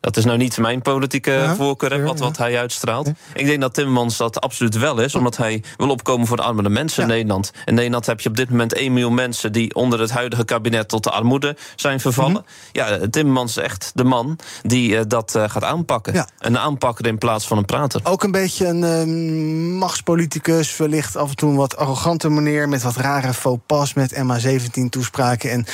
[SPEAKER 4] dat is nou niet mijn politieke ja, voorkeur, wat, wat hij uitstraalt. Ik denk dat Timmermans dat absoluut wel is, omdat hij wil opkomen voor de armere mensen in Nederland. In Nederland heb je op dit moment 1 miljoen mensen die onder het huidige kabinet tot de armoede zijn vervallen. Mhm. Ja, Timmermans is echt de man die uh, dat uh, gaat aanpakken. Een aanpakker in plaats van een prater.
[SPEAKER 2] Ook een beetje een uh, machtspoliticus, wellicht af en toe een wat arrogante meneer met wat rare faux pas met MH17-toespraken. En,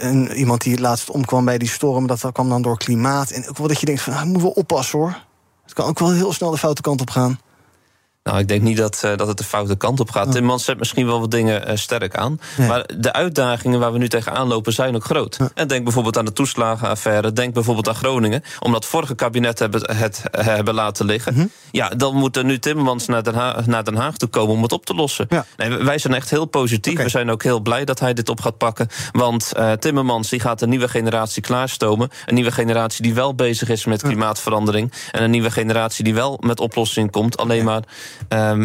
[SPEAKER 2] en iemand die laatst omkwam bij die storm, dat kwam dan door klimaat en ook wel dat je denkt van, ah, moet wel oppassen hoor. Het kan ook wel heel snel de foute kant op gaan.
[SPEAKER 4] Nou, ik denk niet dat, uh, dat het de foute kant op gaat. Ja. Timmermans zet misschien wel wat dingen uh, sterk aan. Maar de uitdagingen waar we nu tegenaan lopen zijn ook groot. En denk bijvoorbeeld aan de toeslagenaffaire. Denk bijvoorbeeld aan Groningen. Omdat vorige kabinet hebben, het uh, hebben laten liggen. Mm -hmm. Ja, dan moet er nu Timmermans naar Den, Haag, naar Den Haag toe komen om het op te lossen. Ja. Nee, wij zijn echt heel positief. Okay. We zijn ook heel blij dat hij dit op gaat pakken. Want Timmermans die gaat een nieuwe generatie klaarstomen. Een nieuwe generatie die wel bezig is met klimaatverandering. En een nieuwe generatie die wel met oplossingen komt. Alleen maar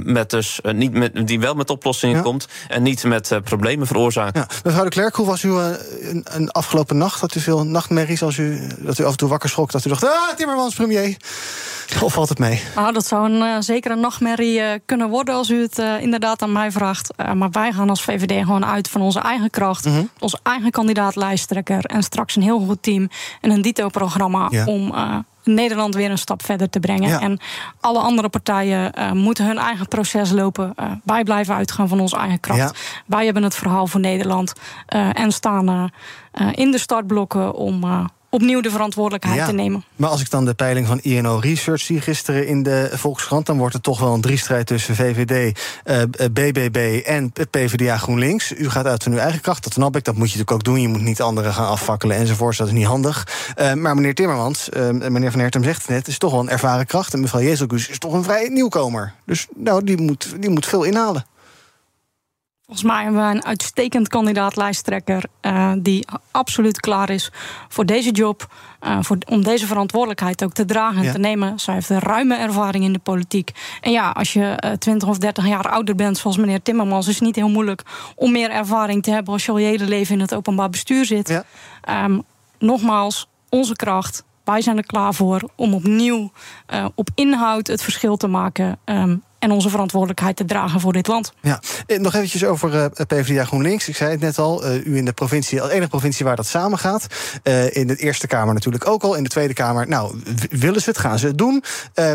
[SPEAKER 4] met dus, uh, niet met, die wel met oplossingen ja. komt en niet met uh, problemen veroorzaakt.
[SPEAKER 2] Ja. Mevrouw de Klerk, hoe was u uh, een, een, afgelopen nacht? Had u veel nachtmerries als u, dat u af en toe wakker schrok? Dat u dacht, ah, Timmermans premier. Of valt het mee?
[SPEAKER 3] Nou, dat zou een, zeker een nachtmerrie kunnen worden als u het inderdaad aan mij vraagt. maar wij gaan als VVD gewoon uit van onze eigen kracht. Mm -hmm. Onze eigen kandidaat lijsttrekker. En straks een heel goed team en een dito-programma ja. om Nederland weer een stap verder te brengen. Ja. En alle andere partijen uh, moeten hun eigen proces lopen. Uh, wij blijven uitgaan van onze eigen kracht. Ja. Wij hebben het verhaal voor Nederland uh, en staan in de startblokken om opnieuw de verantwoordelijkheid ja, te nemen.
[SPEAKER 2] Maar als ik dan de peiling van INO Research zie gisteren in de Volkskrant... dan wordt het toch wel een driestrijd tussen VVD, uh, BBB en PvdA GroenLinks. U gaat uit van uw eigen kracht, dat snap ik. Dat moet je natuurlijk ook doen. Je moet niet anderen gaan afvakkelen enzovoort. Dat is niet handig. Uh, maar meneer Timmermans, uh, meneer Van Hertem zegt het net... is toch wel een ervaren kracht. En mevrouw Jezelgus is toch een vrij nieuwkomer. Dus nou, die moet, die moet veel inhalen.
[SPEAKER 3] Volgens mij hebben we een uitstekend kandidaat-lijsttrekker uh, die absoluut klaar is voor deze job. Uh, voor, om deze verantwoordelijkheid ook te dragen en ja. te nemen. Zij heeft een ruime ervaring in de politiek. En ja, als je uh, 20 of 30 jaar ouder bent, zoals meneer Timmermans, is het niet heel moeilijk om meer ervaring te hebben als je al je hele leven in het openbaar bestuur zit. Ja. Um, nogmaals, onze kracht. Wij zijn er klaar voor om opnieuw uh, op inhoud het verschil te maken. Um, en onze verantwoordelijkheid te dragen voor dit land.
[SPEAKER 2] Ja, en nog eventjes over uh, PvdA GroenLinks. Ik zei het net al, uh, u in de provincie, de enige provincie waar dat samen gaat. In de Eerste Kamer natuurlijk ook al. In de Tweede Kamer, nou, willen ze het, gaan ze het doen.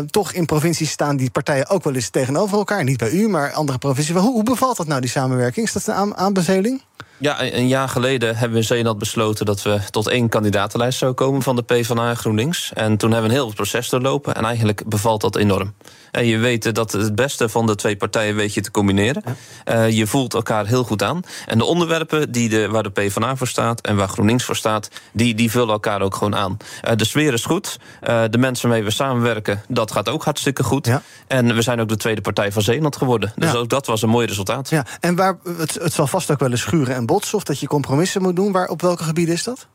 [SPEAKER 2] toch in provincies staan die partijen ook wel eens tegenover elkaar. Niet bij u, maar andere provincies. Hoe, hoe bevalt dat nou, die samenwerking? Is dat een aan aanbeveling?
[SPEAKER 4] Ja, een jaar geleden hebben we in Zeeland besloten dat we tot één kandidatenlijst zouden komen van de PvdA en GroenLinks. En toen hebben we een heel proces doorlopen en eigenlijk bevalt dat enorm. En je weet dat het beste van de twee partijen weet je te combineren. Uh, je voelt elkaar heel goed aan. En de onderwerpen die de, waar de PvdA voor staat en waar GroenLinks voor staat, die, die vullen elkaar ook gewoon aan. Uh, de sfeer is goed. Uh, de mensen waarmee we samenwerken, dat gaat ook hartstikke goed. Ja. En we zijn ook de tweede partij van Zeeland geworden. Dus ja. ook dat was een mooi resultaat.
[SPEAKER 2] Ja. En waar, het, het zal vast ook wel eens schuren en botsen, of dat je compromissen moet doen. Waar, op welke gebieden is dat?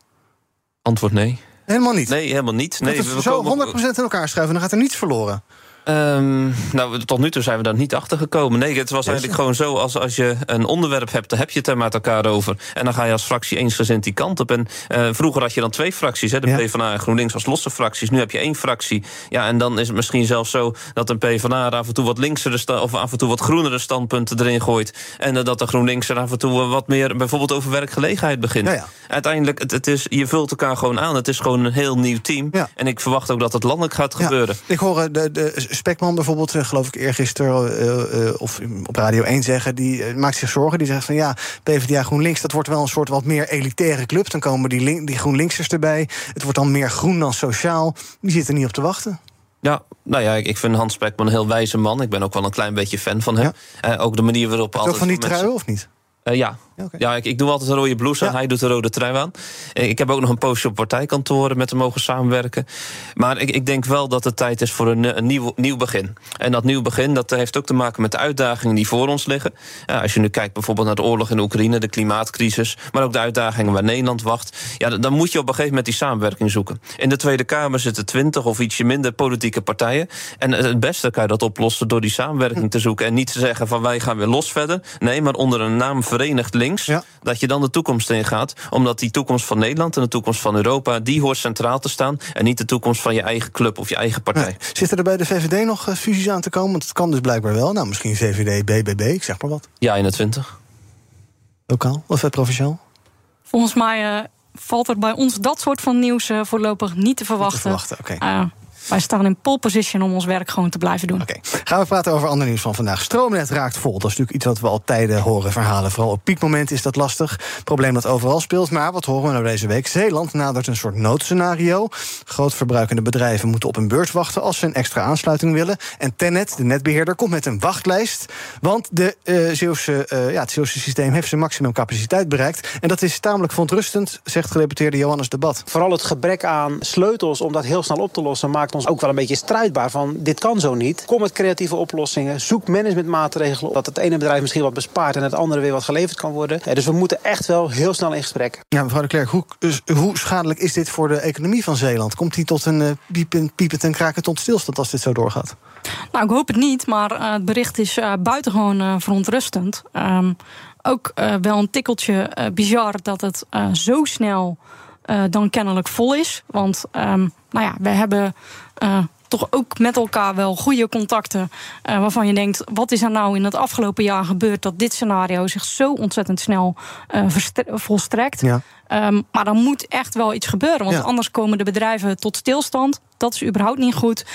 [SPEAKER 4] Antwoord nee.
[SPEAKER 2] Helemaal niet?
[SPEAKER 4] Nee, helemaal niet. Nee,
[SPEAKER 2] we zo komen... 100% in elkaar schuiven, dan gaat er niets verloren.
[SPEAKER 4] Um, nou, tot nu toe zijn we daar niet achter gekomen. Nee, het was eigenlijk gewoon zo: als, als je een onderwerp hebt, dan heb je het er met elkaar over. En dan ga je als fractie eensgezind die kant op. En uh, vroeger had je dan twee fracties, hè, de ja. PvdA en GroenLinks als losse fracties. Nu heb je één fractie. Ja, en dan is het misschien zelfs zo dat een PvdA er af en toe wat linksere of af en toe wat groenere standpunten erin gooit. En uh, dat de GroenLinks er af en toe wat meer bijvoorbeeld over werkgelegenheid begint. Ja, Uiteindelijk, het, het, is, je vult elkaar gewoon aan. Het is gewoon een heel nieuw team. En ik verwacht ook dat het landelijk gaat gebeuren.
[SPEAKER 2] Ik hoor de, de Spekman bijvoorbeeld, eh, geloof ik eergisteren uh, uh, of op Radio 1 zeggen, die maakt zich zorgen. Die zegt van ja, PvdA GroenLinks, dat wordt wel een soort wat meer elitaire club. Dan komen die, die GroenLinksers erbij. Het wordt dan meer groen dan sociaal. Die zitten niet op te wachten.
[SPEAKER 4] Ja, nou ja, ik vind Hans Spekman een heel wijze man. Ik ben ook wel een klein beetje fan van hem. Ja. ook de manier waarop...
[SPEAKER 2] Altijd ook van die trui of niet?
[SPEAKER 4] Uh, ja, Okay. Ja, ik, ik, doe altijd een rode blouse aan. Hij doet een rode trui aan. Ik heb ook nog een poosje op partijkantoren met hem mogen samenwerken. Maar ik, ik denk wel dat het tijd is voor een, een nieuw, nieuw begin. En dat nieuw begin dat heeft ook te maken met de uitdagingen die voor ons liggen. Ja, als je nu kijkt bijvoorbeeld naar de oorlog in Oekraïne, de klimaatcrisis, maar ook de uitdagingen waar Nederland wacht. Ja, dan moet je op een gegeven moment die samenwerking zoeken. In de Tweede Kamer zitten twintig of ietsje minder politieke partijen. En het beste kan je dat oplossen door die samenwerking te zoeken. En niet te zeggen van wij gaan weer los verder. Nee, maar onder een naam Verenigd Links. Dat je dan de toekomst ingaat. Omdat die toekomst van Nederland en de toekomst van Europa... die hoort centraal te staan. En niet de toekomst van je eigen club of je eigen partij. Nee.
[SPEAKER 2] Zitten er bij de VVD nog fusies aan te komen? Want het kan dus blijkbaar wel. Nou, misschien VVD, BBB, ik zeg maar wat.
[SPEAKER 4] Ja, 21.
[SPEAKER 2] Lokaal of het provinciaal?
[SPEAKER 3] Volgens mij... Uh valt er bij ons dat soort van nieuws uh, voorlopig niet te verwachten.
[SPEAKER 2] Niet te verwachten okay.
[SPEAKER 3] uh, wij staan in pole position om ons werk gewoon te blijven doen.
[SPEAKER 2] Oké, gaan we praten over ander nieuws van vandaag. Stroomnet raakt vol. Dat is natuurlijk iets wat we al tijden horen verhalen. Vooral op piekmoment is dat lastig. Probleem dat overal speelt. Maar wat horen we nou deze week? Zeeland nadert een soort noodscenario. Grootverbruikende bedrijven moeten op een beurs wachten als ze een extra aansluiting willen. En Tennet, de netbeheerder, komt met een wachtlijst. Want de, uh, Zeeuwse, uh, ja, het Zeeuwse systeem heeft zijn maximum capaciteit bereikt. En dat is tamelijk verontrustend, zegt gedeputeerde Johannes Debat.
[SPEAKER 13] Vooral het gebrek aan sleutels om dat heel snel op te lossen maakt ons ook wel een beetje strijdbaar van dit kan zo niet. Kom met creatieve oplossingen. Zoek managementmaatregelen dat het ene bedrijf misschien wat bespaart en het andere weer wat geleverd kan worden. dus we moeten echt wel heel snel in gesprek.
[SPEAKER 2] Ja, mevrouw de Klerk, hoe, dus, hoe schadelijk is dit voor de economie van Zeeland? Komt die tot een uh, piepend, piepend en krakend tot stilstand als dit zo doorgaat?
[SPEAKER 3] Nou, ik hoop het niet, maar uh, het bericht is uh, buitengewoon uh, verontrustend. Um, ook wel een tikkeltje bizar dat het zo snel dan kennelijk vol is. Want um, nou ja, we hebben uh, toch ook met elkaar wel goede contacten. Uh, waarvan je denkt, wat is er nou in het afgelopen jaar gebeurd dat dit scenario zich zo ontzettend snel volstrekt. Ja. Um, maar dan moet echt wel iets gebeuren. Want ja. anders komen de bedrijven tot stilstand. Dat is überhaupt niet goed.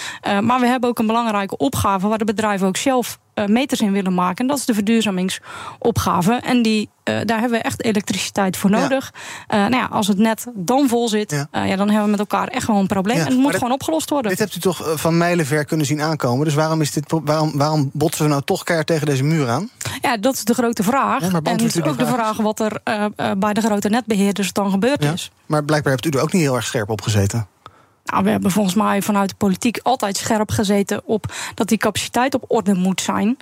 [SPEAKER 3] Maar we hebben ook een belangrijke opgave waar de bedrijven ook zelf meters in willen maken. En dat is de verduurzamingsopgave. En die, uh, daar hebben we echt elektriciteit voor nodig. Ja. nou ja, als het net dan vol zit, ja. ja. dan hebben we met elkaar echt wel een probleem. en het moet gewoon opgelost worden.
[SPEAKER 2] Dit hebt u toch van mijlenver kunnen zien aankomen. Dus waarom, is dit, waarom, waarom botsen we nou toch keihard tegen deze muur aan?
[SPEAKER 3] Ja, dat is de grote vraag. en het is ook de vraag wat er bij de grote netbeheerders dan gebeurd is.
[SPEAKER 2] Maar blijkbaar hebt u er ook niet heel erg scherp op gezeten.
[SPEAKER 3] Nou, we hebben volgens mij vanuit de politiek altijd scherp gezeten op dat die capaciteit op orde moet zijn.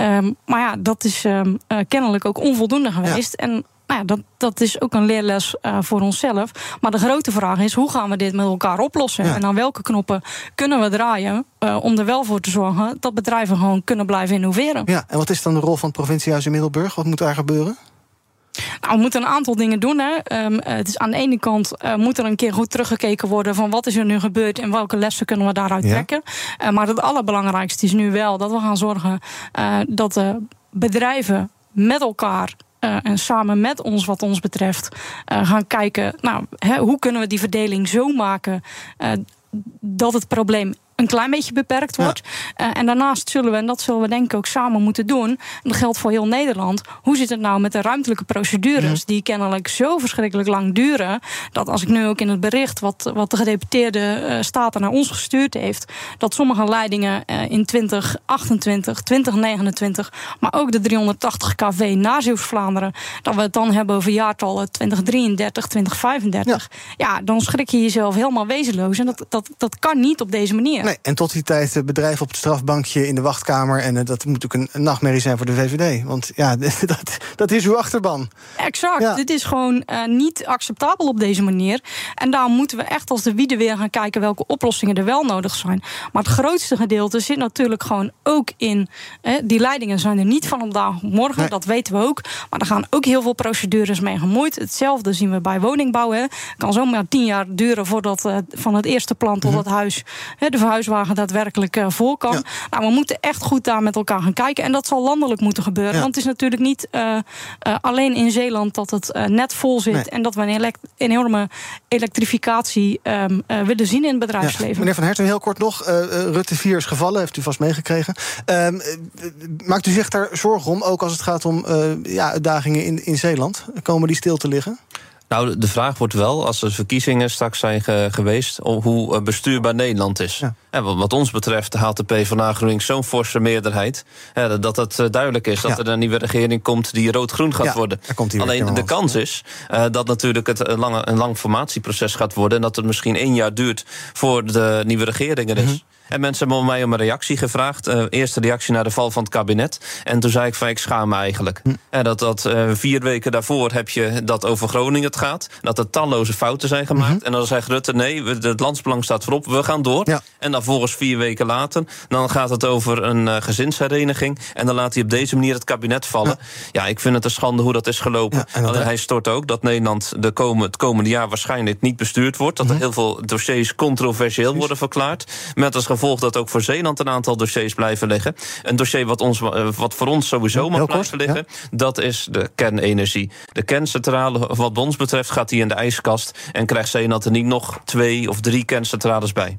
[SPEAKER 3] Um, maar ja, dat is um, uh, kennelijk ook onvoldoende geweest. Ja. En nou ja, dat, dat is ook een leerles uh, voor onszelf. Maar de grote vraag is: hoe gaan we dit met elkaar oplossen? Ja. En aan welke knoppen kunnen we draaien uh, om er wel voor te zorgen dat bedrijven gewoon kunnen blijven innoveren?
[SPEAKER 2] Ja, en wat is dan de rol van het provinciehuis in Middelburg? Wat moet daar gebeuren?
[SPEAKER 3] Nou, we moeten een aantal dingen doen. Hè. Um, het is aan de ene kant uh, moet er een keer goed teruggekeken worden van wat is er nu gebeurd en welke lessen kunnen we daaruit ja. trekken. Uh, maar het allerbelangrijkste is nu wel dat we gaan zorgen uh, dat de bedrijven met elkaar uh, en samen met ons, wat ons betreft, uh, gaan kijken. Nou, hè, hoe kunnen we die verdeling zo maken uh, dat het probleem een klein beetje beperkt wordt. Ja. Uh, en daarnaast zullen we, en dat zullen we denk ik ook samen moeten doen, en dat geldt voor heel Nederland, hoe zit het nou met de ruimtelijke procedures, ja. die kennelijk zo verschrikkelijk lang duren, dat als ik nu ook in het bericht wat, wat de gedeputeerde uh, staten naar ons gestuurd heeft, dat sommige leidingen uh, in 2028, 2029, maar ook de 380 kV na Zeeuws-Vlaanderen, dat we het dan hebben over jaartallen 2033, 2035, ja, ja dan schrik je jezelf helemaal wezenloos. En dat, dat, dat kan niet op deze manier.
[SPEAKER 2] Nee, en tot die tijd bedrijven op het strafbankje in de wachtkamer. En dat moet ook een, nachtmerrie zijn voor de VVD. Want ja, *laughs* dat, dat is uw achterban.
[SPEAKER 3] Exact. Dit is gewoon niet acceptabel op deze manier. En daarom moeten we echt als de wieden weer gaan kijken welke oplossingen er wel nodig zijn. Maar het grootste gedeelte zit natuurlijk gewoon ook in. die leidingen zijn er niet van vandaag morgen, dat weten we ook. Maar er gaan ook heel veel procedures mee gemoeid. Hetzelfde zien we bij woningbouw. Het kan zomaar tien jaar duren voordat uh, van het eerste plan tot mhm. het huis de verhuiswagen daadwerkelijk uh, voor kan. Nou, we moeten echt goed daar met elkaar gaan kijken. En dat zal landelijk moeten gebeuren. Want het is natuurlijk niet uh, alleen in Zeeland dat het net vol zit en dat we een enorme elektrificatie um, willen zien in het bedrijfsleven. Ja.
[SPEAKER 2] Meneer Van Herten, heel kort nog. Rutte 4 is gevallen, heeft u vast meegekregen. Um, maakt u zich daar zorgen om, ook als het gaat om ja, uitdagingen in, in Zeeland? Komen die stil te liggen?
[SPEAKER 4] Nou, de vraag wordt wel, als er verkiezingen straks zijn geweest, hoe eh, bestuurbaar Nederland is. En wat ons betreft haalt de PvdA GroenLinks zo'n forse meerderheid. dat het eh, duidelijk is dat er een nieuwe regering komt die rood-groen gaat worden. Alleen de kans is uh, dat natuurlijk het een, lange, een lang formatieproces gaat worden. En dat het misschien één jaar duurt voor de nieuwe regering er is. Mhm. En mensen hebben mij om een reactie gevraagd. Uh, eerste reactie naar de val van het kabinet. En toen zei ik van ik schaam me eigenlijk. Hm. En dat, dat uh, vier weken daarvoor heb je dat over Groningen het gaat. Dat er talloze fouten zijn gemaakt. Mhm. En dan zegt Rutte nee, het landsbelang staat voorop. We gaan door. En dan volgens vier weken later. Dan gaat het over een uh, gezinshereniging. En dan laat hij op deze manier het kabinet vallen. Ja, ik vind het een schande hoe dat is gelopen. Ja, Alleen hij stort ook dat Nederland de komen, het komende jaar waarschijnlijk niet bestuurd wordt. Dat er mhm. heel veel dossiers controversieel worden verklaard. Met als gevolg dat ook voor Zeeland een aantal dossiers blijven liggen. Een dossier wat, ons, eh, wat voor ons sowieso mag blijven liggen, dat is de kernenergie. De kerncentrale, wat ons betreft, gaat die in de ijskast en krijgt Zeeland er niet nog twee of drie kerncentrales bij.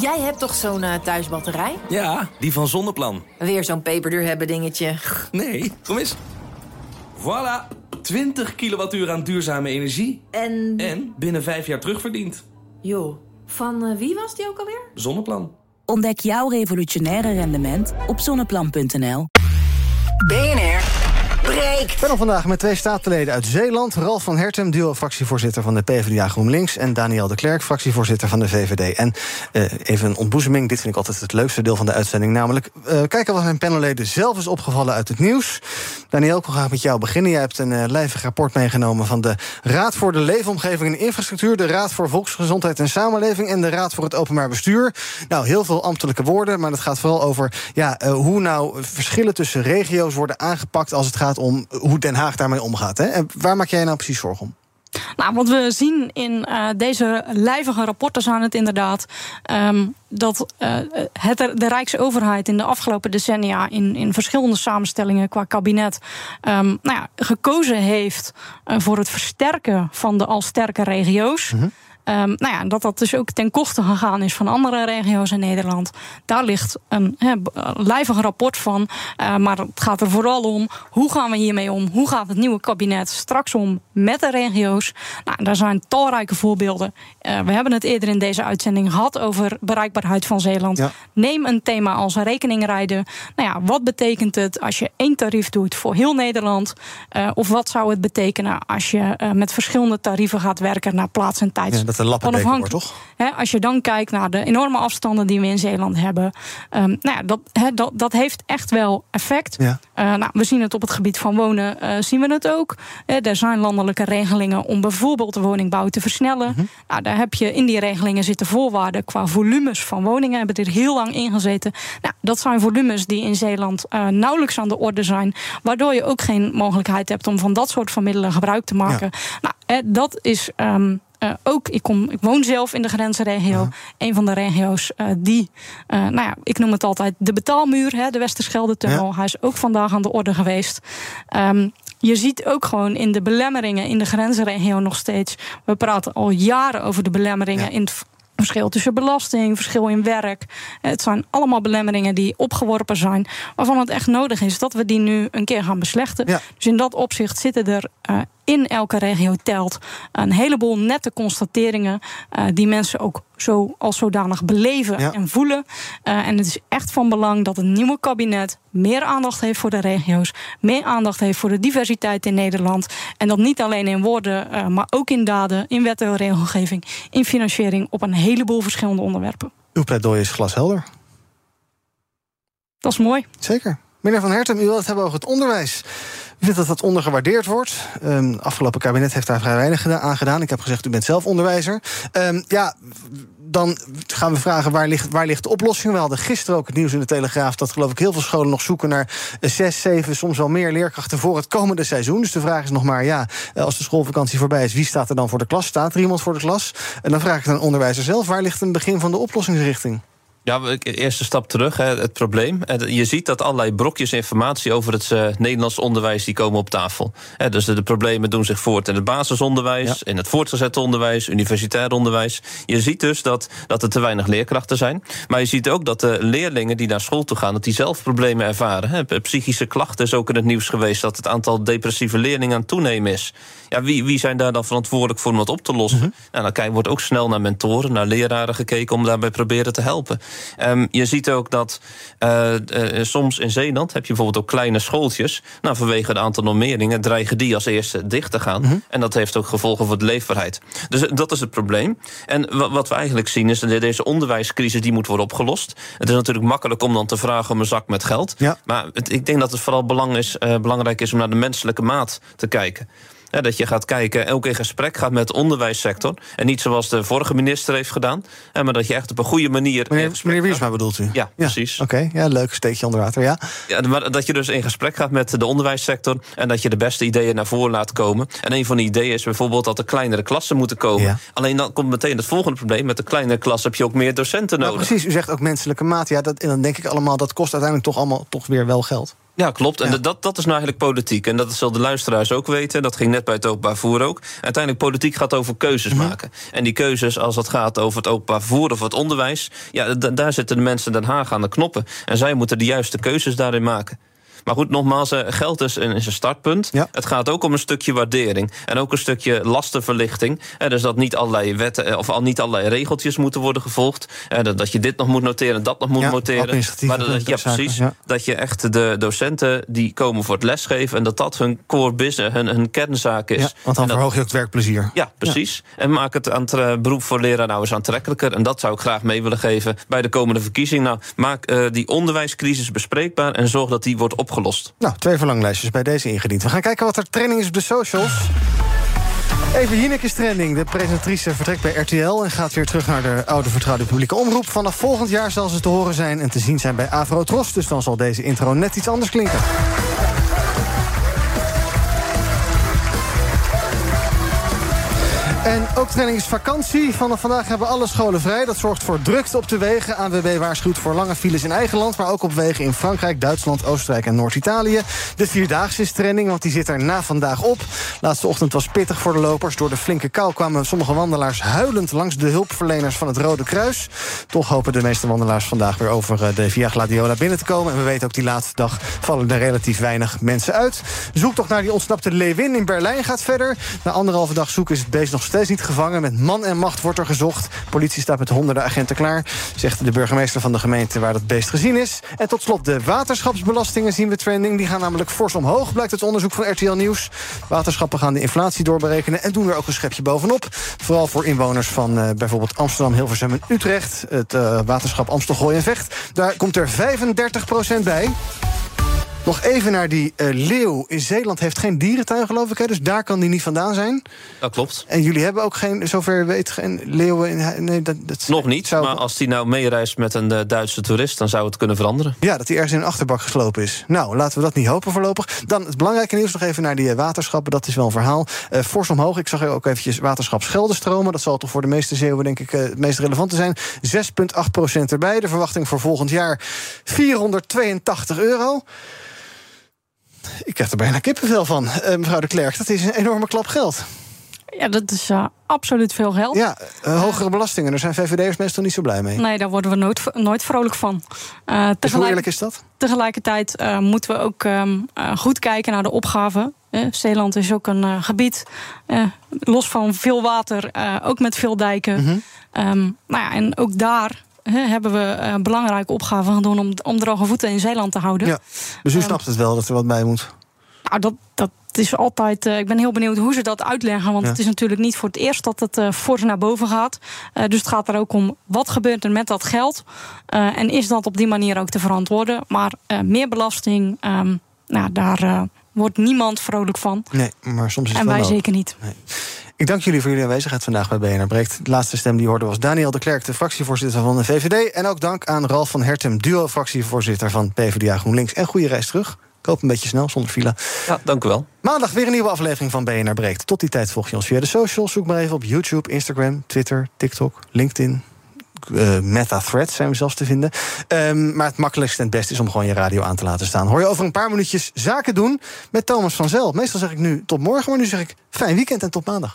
[SPEAKER 14] Jij hebt toch zo'n uh, thuisbatterij?
[SPEAKER 15] Ja, die van Zonneplan.
[SPEAKER 14] Weer zo'n peperduur hebben dingetje.
[SPEAKER 15] Nee, kom eens. Voilà, 20 kilowattuur aan duurzame energie.
[SPEAKER 14] En?
[SPEAKER 15] En binnen vijf jaar terugverdiend.
[SPEAKER 14] Jo, van uh, wie was die ook alweer?
[SPEAKER 15] Zonneplan.
[SPEAKER 16] Ontdek jouw revolutionaire rendement op zonneplan.nl.
[SPEAKER 1] BNR
[SPEAKER 2] Ben vandaag met twee statenleden uit Zeeland. Ralf van Hertem, duo-fractievoorzitter van de PvdA GroenLinks... en Daniel de Klerk, fractievoorzitter van de VVD. En uh, even een ontboezeming, dit vind ik altijd het leukste deel van de uitzending... namelijk uh, kijken wat mijn panelleden zelf is opgevallen uit het nieuws. Daniel, ik wil graag met jou beginnen. Jij hebt een uh, lijvig rapport meegenomen van de Raad voor de Leefomgeving en Infrastructuur... de Raad voor Volksgezondheid en Samenleving... en de Raad voor het Openbaar Bestuur. Nou, heel veel ambtelijke woorden, maar het gaat vooral over... Ja, hoe nou verschillen tussen regio's worden aangepakt... als het gaat om hoe Den Haag daarmee omgaat. Hè? En waar maak jij nou precies zorgen om?
[SPEAKER 3] Nou, wat we zien in uh, deze lijvige rapporten zijn het inderdaad um, dat uh, het, de Rijksoverheid in de afgelopen decennia in, in verschillende samenstellingen qua kabinet um, nou ja, gekozen heeft uh, voor het versterken van de al sterke regio's. Mm -hmm. Um, nou ja, dat dat dus ook ten koste gegaan is van andere regio's in Nederland. Daar ligt een he, lijvig rapport van. Uh, maar het gaat er vooral om hoe gaan we hiermee om? Hoe gaat het nieuwe kabinet straks om met de regio's? Nou, daar zijn talrijke voorbeelden. Uh, we hebben het eerder in deze uitzending gehad over bereikbaarheid van Zeeland. Ja. Neem een thema als rekeningrijden. Nou ja, wat betekent het als je één tarief doet voor heel Nederland? Uh, of wat zou het betekenen als je met verschillende tarieven gaat werken naar plaats en tijd?
[SPEAKER 2] Ja, dat een wordt, toch?
[SPEAKER 3] als je dan kijkt naar de enorme afstanden die we in Zeeland hebben. Um, nou ja, dat, dat, dat heeft echt wel effect. Ja. Uh, nou, we zien het op het gebied van wonen, uh, zien we het ook. Uh, er zijn landelijke regelingen om bijvoorbeeld de woningbouw te versnellen. Mm -hmm. nou, daar heb je in die regelingen zitten voorwaarden qua volumes van woningen. Hebben er heel lang in gezeten. Nou, dat zijn volumes die in Zeeland nauwelijks aan de orde zijn. Waardoor je ook geen mogelijkheid hebt om van dat soort van middelen gebruik te maken. Ja. Nou, dat is um, uh, ook, ik, kom, ik woon zelf in de grensregio. Ja. Een van de regio's uh, die, uh, nou ja, ik noem het altijd de betaalmuur, hè, de Westerschelde-tunnel. Ja. Hij is ook vandaag aan de orde geweest. Um, je ziet ook gewoon in de belemmeringen in de grensregio nog steeds. We praten al jaren over de belemmeringen ja. in Verschil tussen belasting, verschil in werk. Het zijn allemaal belemmeringen die opgeworpen zijn. Waarvan het echt nodig is dat we die nu een keer gaan beslechten. Dus in dat opzicht zitten er uh, in elke regio telt een heleboel nette constateringen. Uh, die mensen ook zo als zodanig beleven ja. en voelen. Uh, en het is echt van belang dat het nieuwe kabinet meer aandacht heeft voor de regio's. Meer aandacht heeft voor de diversiteit in Nederland. En dat niet alleen in woorden, uh, maar ook in daden, in wet en regelgeving, in financiering op een heleboel verschillende onderwerpen.
[SPEAKER 2] Uw pleidooi is glashelder.
[SPEAKER 3] Dat is mooi.
[SPEAKER 2] Zeker. Meneer Van Herten, u wilt het hebben over het onderwijs. U vindt dat dat ondergewaardeerd wordt. Um, afgelopen kabinet heeft daar vrij weinig aan gedaan. Ik heb gezegd, u bent zelf onderwijzer. Um, ja, dan gaan we vragen waar ligt, waar ligt de oplossing. We hadden gisteren ook het nieuws in de Telegraaf... dat geloof ik heel veel scholen nog zoeken naar zes, zeven... soms wel meer leerkrachten voor het komende seizoen. Dus de vraag is nog maar, ja, als de schoolvakantie voorbij is... wie staat er dan voor de klas? Staat er iemand voor de klas? En dan vraag ik aan de onderwijzer zelf... waar ligt een begin van de oplossingsrichting?
[SPEAKER 4] Ja, eerste stap terug, hè, het probleem. Je ziet dat allerlei brokjes informatie over het uh, Nederlands onderwijs... die komen op tafel. Hè, dus de, de, problemen doen zich voort in het basisonderwijs... Ja. in het voortgezet onderwijs, universitair onderwijs. Je ziet dus dat, dat er te weinig leerkrachten zijn. Maar je ziet ook dat de leerlingen die naar school toe gaan... dat die zelf problemen ervaren. Hè. Psychische klachten is ook in het nieuws geweest... dat het aantal depressieve leerlingen aan het toenemen is. Ja, wie, wie zijn daar dan verantwoordelijk voor om dat op te lossen? Mm -hmm. nou, dan wordt ook snel naar mentoren, naar leraren gekeken... om daarbij proberen te helpen. Um, je ziet ook dat uh, uh, soms in Zeeland heb je bijvoorbeeld ook kleine schooltjes. Nou, vanwege het aantal normeringen dreigen die als eerste dicht te gaan. Mm -hmm. En dat heeft ook gevolgen voor de leefbaarheid. Dus dat is het probleem. En wat we eigenlijk zien is dat deze onderwijscrisis die moet worden opgelost. Het is natuurlijk makkelijk om dan te vragen om een zak met geld. Ja. Maar het, ik denk dat het vooral belang is, uh, belangrijk is om naar de menselijke maat te kijken. Ja, dat je gaat kijken, ook in gesprek gaat met de onderwijssector. En niet zoals de vorige minister heeft gedaan. Maar dat je echt op een goede manier.
[SPEAKER 2] Meneer, meneer Wiersma bedoelt u?
[SPEAKER 4] Ja, precies.
[SPEAKER 2] Oké, okay, ja, leuk. Steekje onder water, ja.
[SPEAKER 4] ja. Maar dat je dus in gesprek gaat met de onderwijssector. En dat je de beste ideeën naar voren laat komen. En een van die ideeën is bijvoorbeeld dat er kleinere klassen moeten komen. Ja. Alleen dan komt meteen het volgende probleem. Met de kleinere klas heb je ook meer docenten nodig.
[SPEAKER 2] Nou, precies, u zegt ook menselijke maat. Ja, dat, en dan denk ik allemaal, dat kost uiteindelijk toch allemaal toch weer wel geld.
[SPEAKER 4] Ja, klopt. En ja. dat, dat is nou eigenlijk politiek. En dat zal de luisteraars ook weten. Dat ging net bij het openbaar vervoer ook. Uiteindelijk, politiek gaat over keuzes mm -hmm. maken. En die keuzes, als het gaat over het openbaar vervoer of het onderwijs... ja, daar zitten de mensen Den Haag aan de knoppen. En zij moeten de juiste keuzes daarin maken. Maar goed, nogmaals, geld is een, is een startpunt. Ja. Het gaat ook om een stukje waardering. En ook een stukje lastenverlichting. dus dat niet allerlei wetten of al niet allerlei regeltjes moeten worden gevolgd. dat je dit nog moet noteren en dat nog moet
[SPEAKER 2] ja,
[SPEAKER 4] noteren. Maar dat, ja, precies. Ja. Dat je echt de docenten die komen voor het lesgeven... en dat dat hun core business, hun, hun kernzaak is.
[SPEAKER 2] Ja, want dan
[SPEAKER 4] dat,
[SPEAKER 2] verhoog je ook het werkplezier.
[SPEAKER 4] Ja, precies. En maak het aan het beroep voor leraar nou eens aantrekkelijker. En dat zou ik graag mee willen geven bij de komende verkiezing. Nou, maak uh, die onderwijscrisis bespreekbaar... en zorg dat die wordt opgelost
[SPEAKER 2] Nou, twee verlanglijstjes bij deze ingediend. We gaan kijken wat er trending is op de socials. Even Jinek is trending. De presentatrice vertrekt bij RTL... en gaat weer terug naar de oude vertrouwde publieke omroep. Vanaf volgend jaar zal ze te horen zijn en te zien zijn bij Avro Tros. Dus dan zal deze intro net iets anders klinken. En ook training is vakantie. Vanaf vandaag hebben alle scholen vrij. Dat zorgt voor drukte op de wegen. ANWB waarschuwt voor lange files in eigen land... maar ook op wegen in Frankrijk, Duitsland, Oostenrijk en Noord-Italië. De Vierdaagse is training, want die zit er na vandaag op. Laatste ochtend was pittig voor de lopers. Door de flinke kou kwamen sommige wandelaars huilend... langs de hulpverleners van het Rode Kruis. Toch hopen de meeste wandelaars vandaag weer over de Via Gladiola binnen te komen. En we weten ook die laatste dag vallen er relatief weinig mensen uit. Zoektocht naar die ontsnapte Lewin in Berlijn gaat verder. Na anderhalve dag zoeken is het beest nog steeds niet gevangen. Met man en macht wordt er gezocht. Politie staat met honderden agenten klaar, zegt de burgemeester van de gemeente waar dat beest gezien is. En tot slot de waterschapsbelastingen zien we trending. Die gaan namelijk fors omhoog, blijkt het onderzoek van RTL Nieuws. Waterschappen gaan de inflatie doorberekenen en doen er ook een schepje bovenop. Vooral voor inwoners van uh, bijvoorbeeld Amsterdam, Hilversum en Utrecht. Het uh, waterschap Amstelgooi en Vecht. Daar komt er 35% bij. Nog even naar die uh, leeuw. In Zeeland heeft geen dierentuin, geloof ik. Hè? Dus daar kan die niet vandaan zijn.
[SPEAKER 4] Dat klopt.
[SPEAKER 2] En jullie hebben ook geen, zover weet, geen leeuwen in... Nee, dat, dat
[SPEAKER 4] Nog niet, zou... maar als die nou meereist met een uh, Duitse toerist... dan zou het kunnen veranderen.
[SPEAKER 2] Ja, dat hij ergens in een achterbak geslopen is. Nou, laten we dat niet hopen voorlopig. Dan het belangrijke nieuws nog even naar die uh, waterschappen. Dat is wel een verhaal. Fors omhoog. Ik zag ook eventjes waterschap Scheldenstromen. Dat zal toch voor de meeste zeeuwen denk ik het meest relevante zijn. 6,8 procent erbij. De verwachting voor volgend jaar 482 euro. Ik krijg er bijna kippenvel van, uh, mevrouw de Klerk. Dat is een enorme klap geld.
[SPEAKER 3] Ja, dat is uh, absoluut veel geld.
[SPEAKER 2] Ja, uh, hogere belastingen. Daar zijn VVD'ers meestal niet zo blij mee.
[SPEAKER 3] Nee, daar worden we nooit, nooit vrolijk van.
[SPEAKER 2] Uh, dus hoe eerlijk is dat?
[SPEAKER 3] Tegelijkertijd moeten we ook um, goed kijken naar de opgave. Zeeland is ook een gebied, los van veel water, ook met veel dijken. Mm -hmm. um, nou ja, en ook daar hebben we een belangrijke opgave gedaan om, om droge voeten in Zeeland te houden.
[SPEAKER 2] Ja, dus u um, snapt het wel dat er wat bij moet?
[SPEAKER 3] Nou, dat, dat is altijd. Uh, ik ben heel benieuwd hoe ze dat uitleggen. Want ja. het is natuurlijk niet voor het eerst dat het uh, fors naar boven gaat. Uh, dus het gaat er ook om wat gebeurt er met dat geld. en is dat op die manier ook te verantwoorden? Maar meer belasting, um, nou, daar wordt niemand vrolijk van.
[SPEAKER 2] Nee, maar soms is het
[SPEAKER 3] En wij zeker niet.
[SPEAKER 2] Nee. Ik dank jullie voor jullie aanwezigheid vandaag bij BNR Breekt. De laatste stem die hoorde was Daniel de Klerk, de fractievoorzitter van de VVD. En ook dank aan Ralf van Hertem, duo-fractievoorzitter van PvdA GroenLinks. En goede reis terug. Ik hoop een beetje snel, zonder file.
[SPEAKER 4] Ja, dank u wel.
[SPEAKER 2] Maandag weer een nieuwe aflevering van BNR Breekt. Tot die tijd volg je ons via de socials. Zoek maar even op YouTube, Instagram, Twitter, TikTok, LinkedIn. Uh, Meta Threads zijn we zelfs te vinden. Um, maar het makkelijkste en het beste is om gewoon je radio aan te laten staan. Hoor je over een paar minuutjes zaken doen met Thomas van Zel. Meestal zeg ik nu tot morgen, maar nu zeg ik fijn weekend en tot maandag.